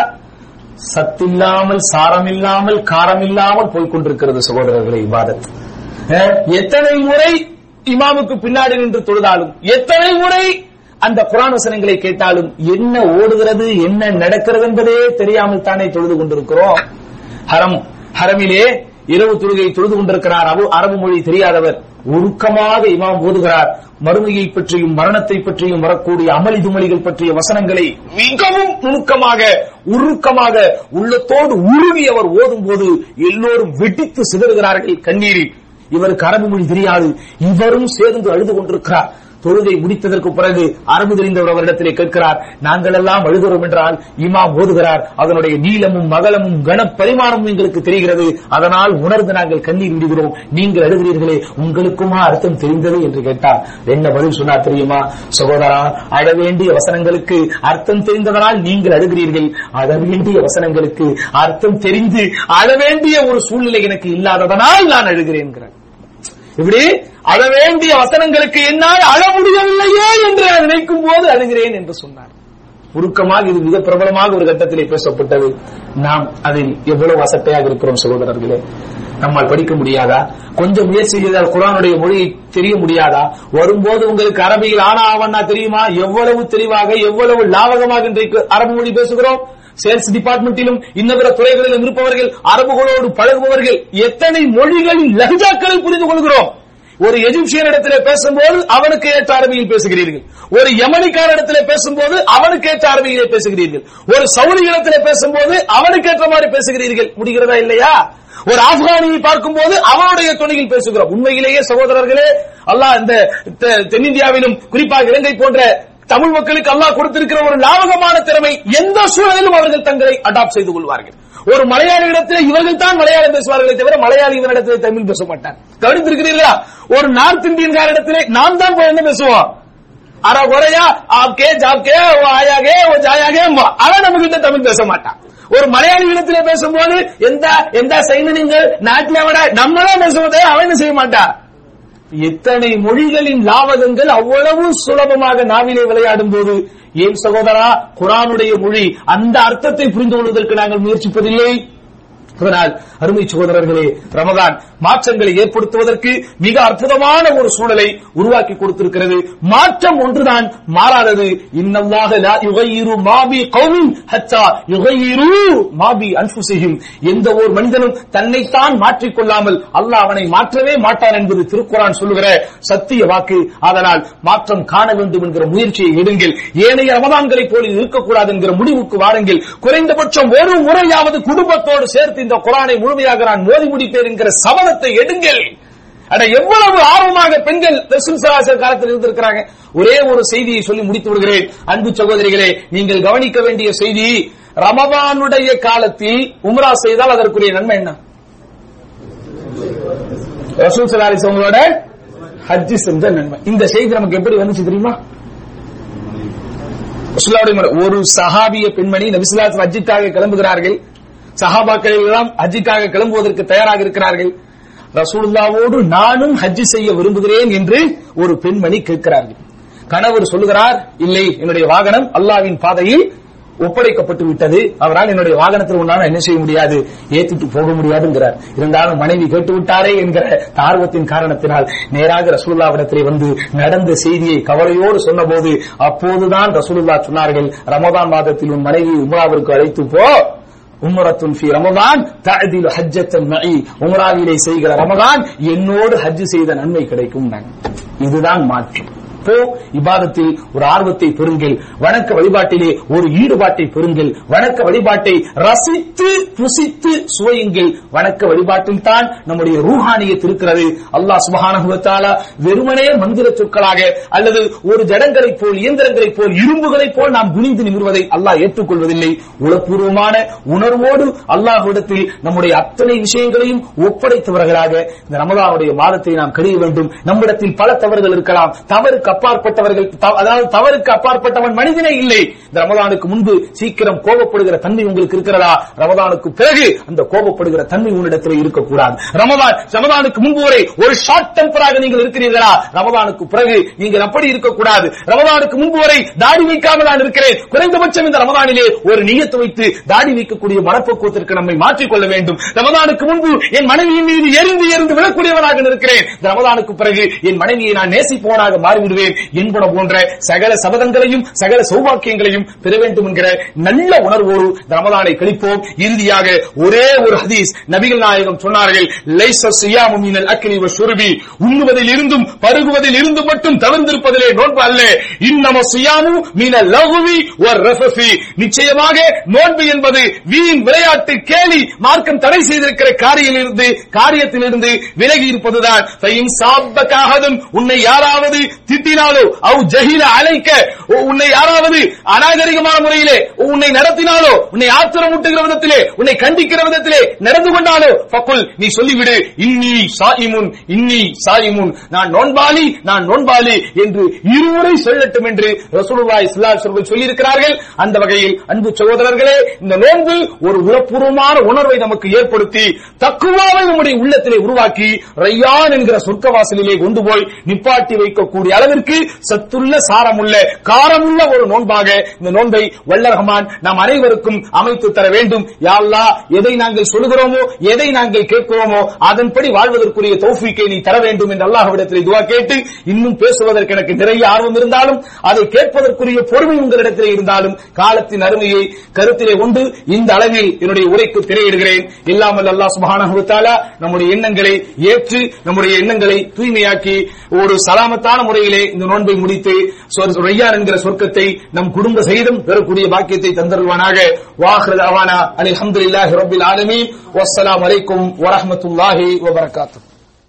சத்தில்லாமல் சாரமில்லாமல் காரமில்லாமல் போய்கொண்டிருக்கிறது சகோதரர்களை விவாதத்து எத்தனை முறை இமாமுக்கு பின்னாடி நின்று தொழுதாலும் எத்தனை முறை அந்த குரான் வசனங்களை கேட்டாலும் என்ன ஓடுகிறது என்ன நடக்கிறது என்பதே தெரியாமல் தானே தொழுது கொண்டிருக்கிறோம். ஹரம் ஹரமிலே இரவு தொழுகை தொழுது கொண்டிருக்கிறார். அரபு மொழி தெரியாதவர். உருக்கமாக இமாம் ஓதுகிறார். மறுமையை பற்றியும் மரணத்தை பற்றியும் வரக்கூடிய அமளி துமளிகள் பற்றிய வசனங்களை மிகவும் நுணுக்கமாக உருக்கமாக உள்ளத்தோடு உருவி அவர் ஓதும் போது எல்லோரும் வெடித்து சிதறுகிறார்கள் கண்ணீரில். இவருக்கு அரபு மொழி தெரியாது. இவரும் சேர்ந்து அழுது கொண்டிருக்கிறார். தொழுகை முடித்ததற்கு பிறகு அரபு தெரிந்தவர் அவரிடத்திலே கேட்கிறார் நாங்கள் எல்லாம் அழுகிறோம் என்றால் இமாம் ஓதுகிறார். அதனுடைய நீளமும் மகளமும் கன பரிமாணமும் எங்களுக்கு தெரிகிறது. அதனால் உணர்ந்து நாங்கள் கண்ணீர் விடுகிறோம். நீங்கள் அழுகிறீர்களே உங்களுக்குமா அர்த்தம் தெரிந்தது? என்று கேட்டார். என்ன பதில் சொன்னார் தெரியுமா? சகோதரா அழ வேண்டிய வசனங்களுக்கு அர்த்தம் தெரிந்ததனால் நீங்கள் அழுகிறீர்கள். அழ வேண்டிய வசனங்களுக்கு அர்த்தம் தெரிந்து அழ வேண்டிய ஒரு சூழ்நிலை எனக்கு இல்லாததனால் நான் அழுகிறேன் இப்படி அழ வேண்டிய வசனங்களுக்கு என்னால் அழ முடியவில்லையே என்று நான் நினைக்கும் போது அழுகிறேன் என்று சொன்னார். உருக்கமாக இது மிக பிரபலமாக ஒரு கட்டத்திலே பேசப்பட்டது. நாம் அதில் எவ்வளவு அசட்டையாக இருக்கிறோம் சகோதரர்களே? நம்மால் படிக்க முடியாதா? கொஞ்சம் முயற்சி செய்தால் குரானுடைய மொழியை தெரிய முடியாதா? வரும்போது உங்களுக்கு அரபியில் ஆனா ஆவண்ணா தெரியுமா? எவ்வளவு தெளிவாக எவ்வளவு லாவகமாக இன்றைக்கு அரபு மொழி பேசுகிறோம்? சேல்ஸ் டிபார்ட்மெண்டிலும் இன்னபிற துறைகளிலும் இருப்பவர்கள் அரபுகளோடு பழகுபவர்கள் எத்தனை மொழிகளின் லஹ்ஜாக்களை புரிந்து கொள்கிறோம் ஒரு எஜிப்சியன் இடத்துல பேசும்போது அவனுக்கு ஏற்ற அரபியில் பேசுகிறீர்கள். ஒரு யமனிக்கார இடத்துல பேசும்போது அவனுக்கு ஏற்ற அரபியிலே பேசுகிறீர்கள். ஒரு சவுதி இடத்துல பேசும்போது அவனுக்கு ஏற்ற மாதிரி பேசுகிறீர்கள். முடிகிறதா இல்லையா? ஒரு ஆப்கானியை பார்க்கும் போது அவனுடைய துணையில் பேசுகிறோம். உண்மையிலேயே சகோதரர்களே அல்லாஹ் இந்த தென்னிந்தியாவிலும் குறிப்பாக இலங்கை போன்ற தமிழ் மக்களுக்கு அல்லாஹ் கொடுத்திருக்கிற ஒரு லாபகமான திறமை எந்த சூழலிலும் அவர்கள் தங்களை அடாப்ட் செய்து கொள்வார்கள். ஒரு மலையாளி இடத்துல இவர்கள் தான் மலையாளம் பேசுவார்களே தவிர மலையாளி இவரிடத்தில் தமிழ் பேச மாட்டார் கவனித்திருக்கிறீர்களா? ஒரு நார்த் இந்தியன் இடத்திலே நாம் தான் போய் என்ன பேசுவோம்? அரை குறையா ஆப்கே ஜாப்கே ஓ ஆயாகே ஓ ஜாயாகே அவன் நம்ம கிட்ட தமிழ் பேச மாட்டான். ஒரு மலையாளி இடத்துல பேசும்போது எந்த எந்த செய்தி நீங்கள் நாட்டில விட நம்மளாம் பேசுவதே அவன் செய்ய மாட்டான்? எத்தனை மொழிகளின் லாவகங்கள் அவ்வளவு சுலபமாக நாவிலே விளையாடும் போது ஏன் சகோதரா குரானுடைய மொழி அந்த அர்த்தத்தை புரிந்து கொள்வதற்கு நாங்கள் முயற்சிப்பதில்லை? அதனால் அருமை சகோதரர்களே ரமதான் மாற்றங்களை ஏற்படுத்துவதற்கு மிக அற்புதமான ஒரு சூழலை உருவாக்கி கொடுத்திருக்கிறது. மாற்றம் ஒன்றுதான் மாறாதது. இன்னல்லாக மாபி கௌமின் ஹத்தா யுகையிரு மாபி அன்புசிஹிம் எந்த ஒரு மனிதனும் தன்னைத்தான் மாற்றிக்கொள்ளாமல் அல்லாஹ் அவனை மாற்றவே மாட்டான் என்பது திருக்குறான் சொல்லுகிற சத்திய வாக்கு. அதனால் மாற்றம் காண வேண்டும் என்கிற முயற்சியை எடுங்கள். ஏனைய ரமதான்களை போல இருக்கக்கூடாது என்கிற முடிவுக்கு வாருங்கள். குறைந்தபட்சம் ஒரு முறையாவது குடும்பத்தோடு சேர்த்து இந்த குரானை முழுமையாக நான் மோதி முடிப்பேன் என்கிற சபதத்தை எடுங்கள். அட எவ்வளவு ஆர்வமாக பெண்கள் காலத்தில் இருந்திருக்கிறாங்க. ஒரே ஒரு செய்தியை சொல்லி முடித்து விடுகிறேன். அன்பு சகோதரிகளே நீங்கள் கவனிக்க வேண்டிய செய்தி ரமபானுடைய காலத்தில் உம்ரா செய்தால் அதற்குரிய நன்மை என்ன? ரசூல் சலாலிஸ் அவங்களோட ஹஜ்ஜி செஞ்ச நன்மை. இந்த செய்தி நமக்கு எப்படி வந்துச்சு தெரியுமா? ஒரு சஹாபிய பெண்மணி நபிசுல்லாஸ் ஹஜ்ஜிக்காக கிளம்புகிறார்கள். சஹாபாக்கள் எல்லாம் ஹஜ்ஜிக்காக கிளம்புவதற்கு தயாராக இருக்கிறார்கள். ரசூலுல்லாவோடு நானும் ஹஜ்ஜி செய்ய விரும்புகிறேன் என்று ஒரு பெண்மணி கேட்கிறார்கள். கணவர் சொல்லுகிறார் இல்லை என்னுடைய வாகனம் அல்லாவின் பாதையில் ஒப்படைக்கப்பட்டு விட்டது. அவரால் என்னுடைய வாகனத்தில் உன்னால என்ன செய்ய முடியாது? ஏத்திட்டு போக முடியாதுங்கிறார். இருந்தாலும் மனைவி கேட்டு விட்டாரே என்கிற ஆர்வத்தின் காரணத்தினால் நேராக ரசூல்லாவிடத்திலே வந்து நடந்த செய்தியை கவலையோடு சொன்னபோது அப்போதுதான் ரசூலுல்லா சொன்னார்கள் ரமதான் மாதத்தில் உன் மனைவி உம்ராவிற்கு அழைத்து போ. உம்ரத்துன் ஃபி ரமதான் தஅதிலு ஹஜ்ஜத்தன் மஇ உம்ராவிலே செய்கிற ரமதான் என்னோடு ஹஜ் செய்த நன்மை கிடைக்கும். இதுதான் மாற்றம். போ இபாதத்தில் ஒரு ஆர்வத்தை பெறுங்கள். வணக்க வழிபாட்டிலே ஒரு ஈடுபாட்டை பெறுங்கள். வணக்க வழிபாட்டை ரசித்து புசித்து சுவையுங்கள். வணக்க வழிபாட்டில் தான் நம்முடைய ரூஹானியத் இருக்கிறது. அல்லாஹ் சுபஹானஹுவத்தாலா வெறுமனே மந்திர சொற்களாக அல்லது ஒரு ஜடங்களைப் போல் இயந்திரங்களைப் போல் இரும்புகளைப் போல் நாம் குனிந்து நிமிர்வதை அல்லாஹ் ஏற்றுக்கொள்வதில்லை. உளப்பூர்வமான உணர்வோடு அல்லாஹ்விடத்தில் நம்முடைய அத்தனை விஷயங்களையும் ஒப்படைத்தவர்களாக இந்த ரமதானுடைய மாதத்தை நாம் கழிய வேண்டும். நம்மிடத்தில் பல தவறுகள் இருக்கலாம். தவறுக்கு அப்பாற்பட்டவர்கள் அதாவது தவறுக்கு அப்பாற்பட்டவன் மனிதனே இல்லை. இந்த ரமதானுக்கு முன்பு சீக்கிரம் கோபப்படுகிற தன்மை உங்களுக்கு இருக்கிறதா? ரமதானுக்கு பிறகு அந்த கோபப்படுகிற தன்மை உன்னிடத்தில் இருக்கக்கூடாது. ரமதான் ரமதானுக்கு முன்பு வரை ஒரு ஷார்ட் டெம்பராக நீங்கள் இருக்கிறீர்களா? ரமதானுக்கு பிறகு நீங்கள் அப்படி இருக்கக்கூடாது. ரமதானுக்கு முன்பு வரை தாடி வைக்காமல் நான் இருக்கிறேன். குறைந்தபட்சம் இந்த ரமதானிலே ஒரு நியத்து வைத்து தாடி வைக்கக்கூடிய மனப்பக்குவத்திற்கு நம்மை மாற்றிக்கொள்ள வேண்டும். ரமதானுக்கு முன்பு என் மனைவியின் மீது எரிந்து எரிந்து விழக்கூடியவனாக இருக்கிறேன் ரமதானுக்கு பிறகு என் மனைவியை நான் நேசிப்பவனாக மாறிவிடுவேன். பெறுவேன் என்பன போன்ற சகல சபதங்களையும் சகல சௌபாக்கியங்களையும் பெற வேண்டும் என்கிற நல்ல உணர்வோடு ரமதானை கழிப்போம். இறுதியாக ஒரே ஒரு ஹதீஸ் நபிகள் நாயகம் சொன்னார்கள் லைஸ உண்ணுவதில் இருந்தும் பருகுவதில் இருந்தும் மட்டும் தவிர்ந்திருப்பதிலே நோன்பு அல்ல. இன்னம சுயாமு மீன லகுவி நிச்சயமாக நோன்பு என்பது வீண் விளையாட்டு கேலி மார்க்கம் தடை செய்திருக்கிற காரியத்திலிருந்து காரியத்திலிருந்து விலகி இருப்பதுதான். உன்னை யாராவது திட்டி திட்டினாலோ அவ் ஜஹீல அழைக்க உன்னை யாராவது அநாகரிகமான முறையிலே உன்னை நடத்தினாலோ உன்னை ஆத்திரமூட்டுகிற விதத்திலே உன்னை கண்டிக்கிற விதத்திலே நடந்து கொண்டாலோ பக்குல் நீ சொல்லிவிடு இன்னி சாயிமுன் இன்னி சாயிமுன். நான் நோன்பாளி நான் நோன்பாளி என்று இருமுறை சொல்லட்டும் என்று ரசூலுல்லாஹி ஸல்லல்லாஹு அலைஹி வஸல்லம் சொல்லியிருக்கிறார்கள். அந்த வகையில் அன்பு சகோதரர்களே இந்த நோன்பு ஒரு உளப்பூர்வமான உணர்வை நமக்கு ஏற்படுத்தி தக்குவாவை நம்முடைய உள்ளத்திலே உருவாக்கி ரையான் என்கிற சொர்க்க வாசலிலே கொண்டு போய் நிப்பாட்டி வைக்கக்கூடிய அளவிற்கு சத்துள்ள சாரமுள்ள காரமுள்ள ஒரு நோன்பாக இந்த நோன்பை வல்லரகமான் நாம் அனைவருக்கும் அமைத்து தர வேண்டும். யாழ்லா எதை நாங்கள் சொல்கிறோமோ எதை நாங்கள் கேட்கிறோமோ அதன்படி வாழ்வதற்குரிய தௌஃபீக்கை நீ தர வேண்டும் என்று அல்லாஹ்விடத்தில் துவா கேட்டு இன்னும் பேசுவதற்கு எனக்கு நிறைய ஆர்வம் இருந்தாலும் அதை கேட்பதற்குரிய பொறுமை உங்களிடத்தில் இருந்தாலும் காலத்தின் அருமையை கருத்திலே கொண்டு இந்த அளவில் என்னுடைய உரைக்கு திரையிடுகிறேன். இல்லாமல் அல்லாஹ் சுபானா நம்முடைய எண்ணங்களை ஏற்று நம்முடைய எண்ணங்களை தூய்மையாக்கி ஒரு சலாமத்தான முறையிலே இந்த நோன்பை முடித்து சொர்- என்கிற சொர்க்கத்தை நம் குடும்ப சகிதம் பெறக்கூடிய பாக்கியத்தை தந்தருவானாக வாஹ்ரத் அவானா அல்ஹம்துலில்லாஹி ரப்பில் ஆலமீன். வஸ்ஸலாமு அலைக்கும் வரஹ்மத்துல்லாஹி வபரகாத்துஹு.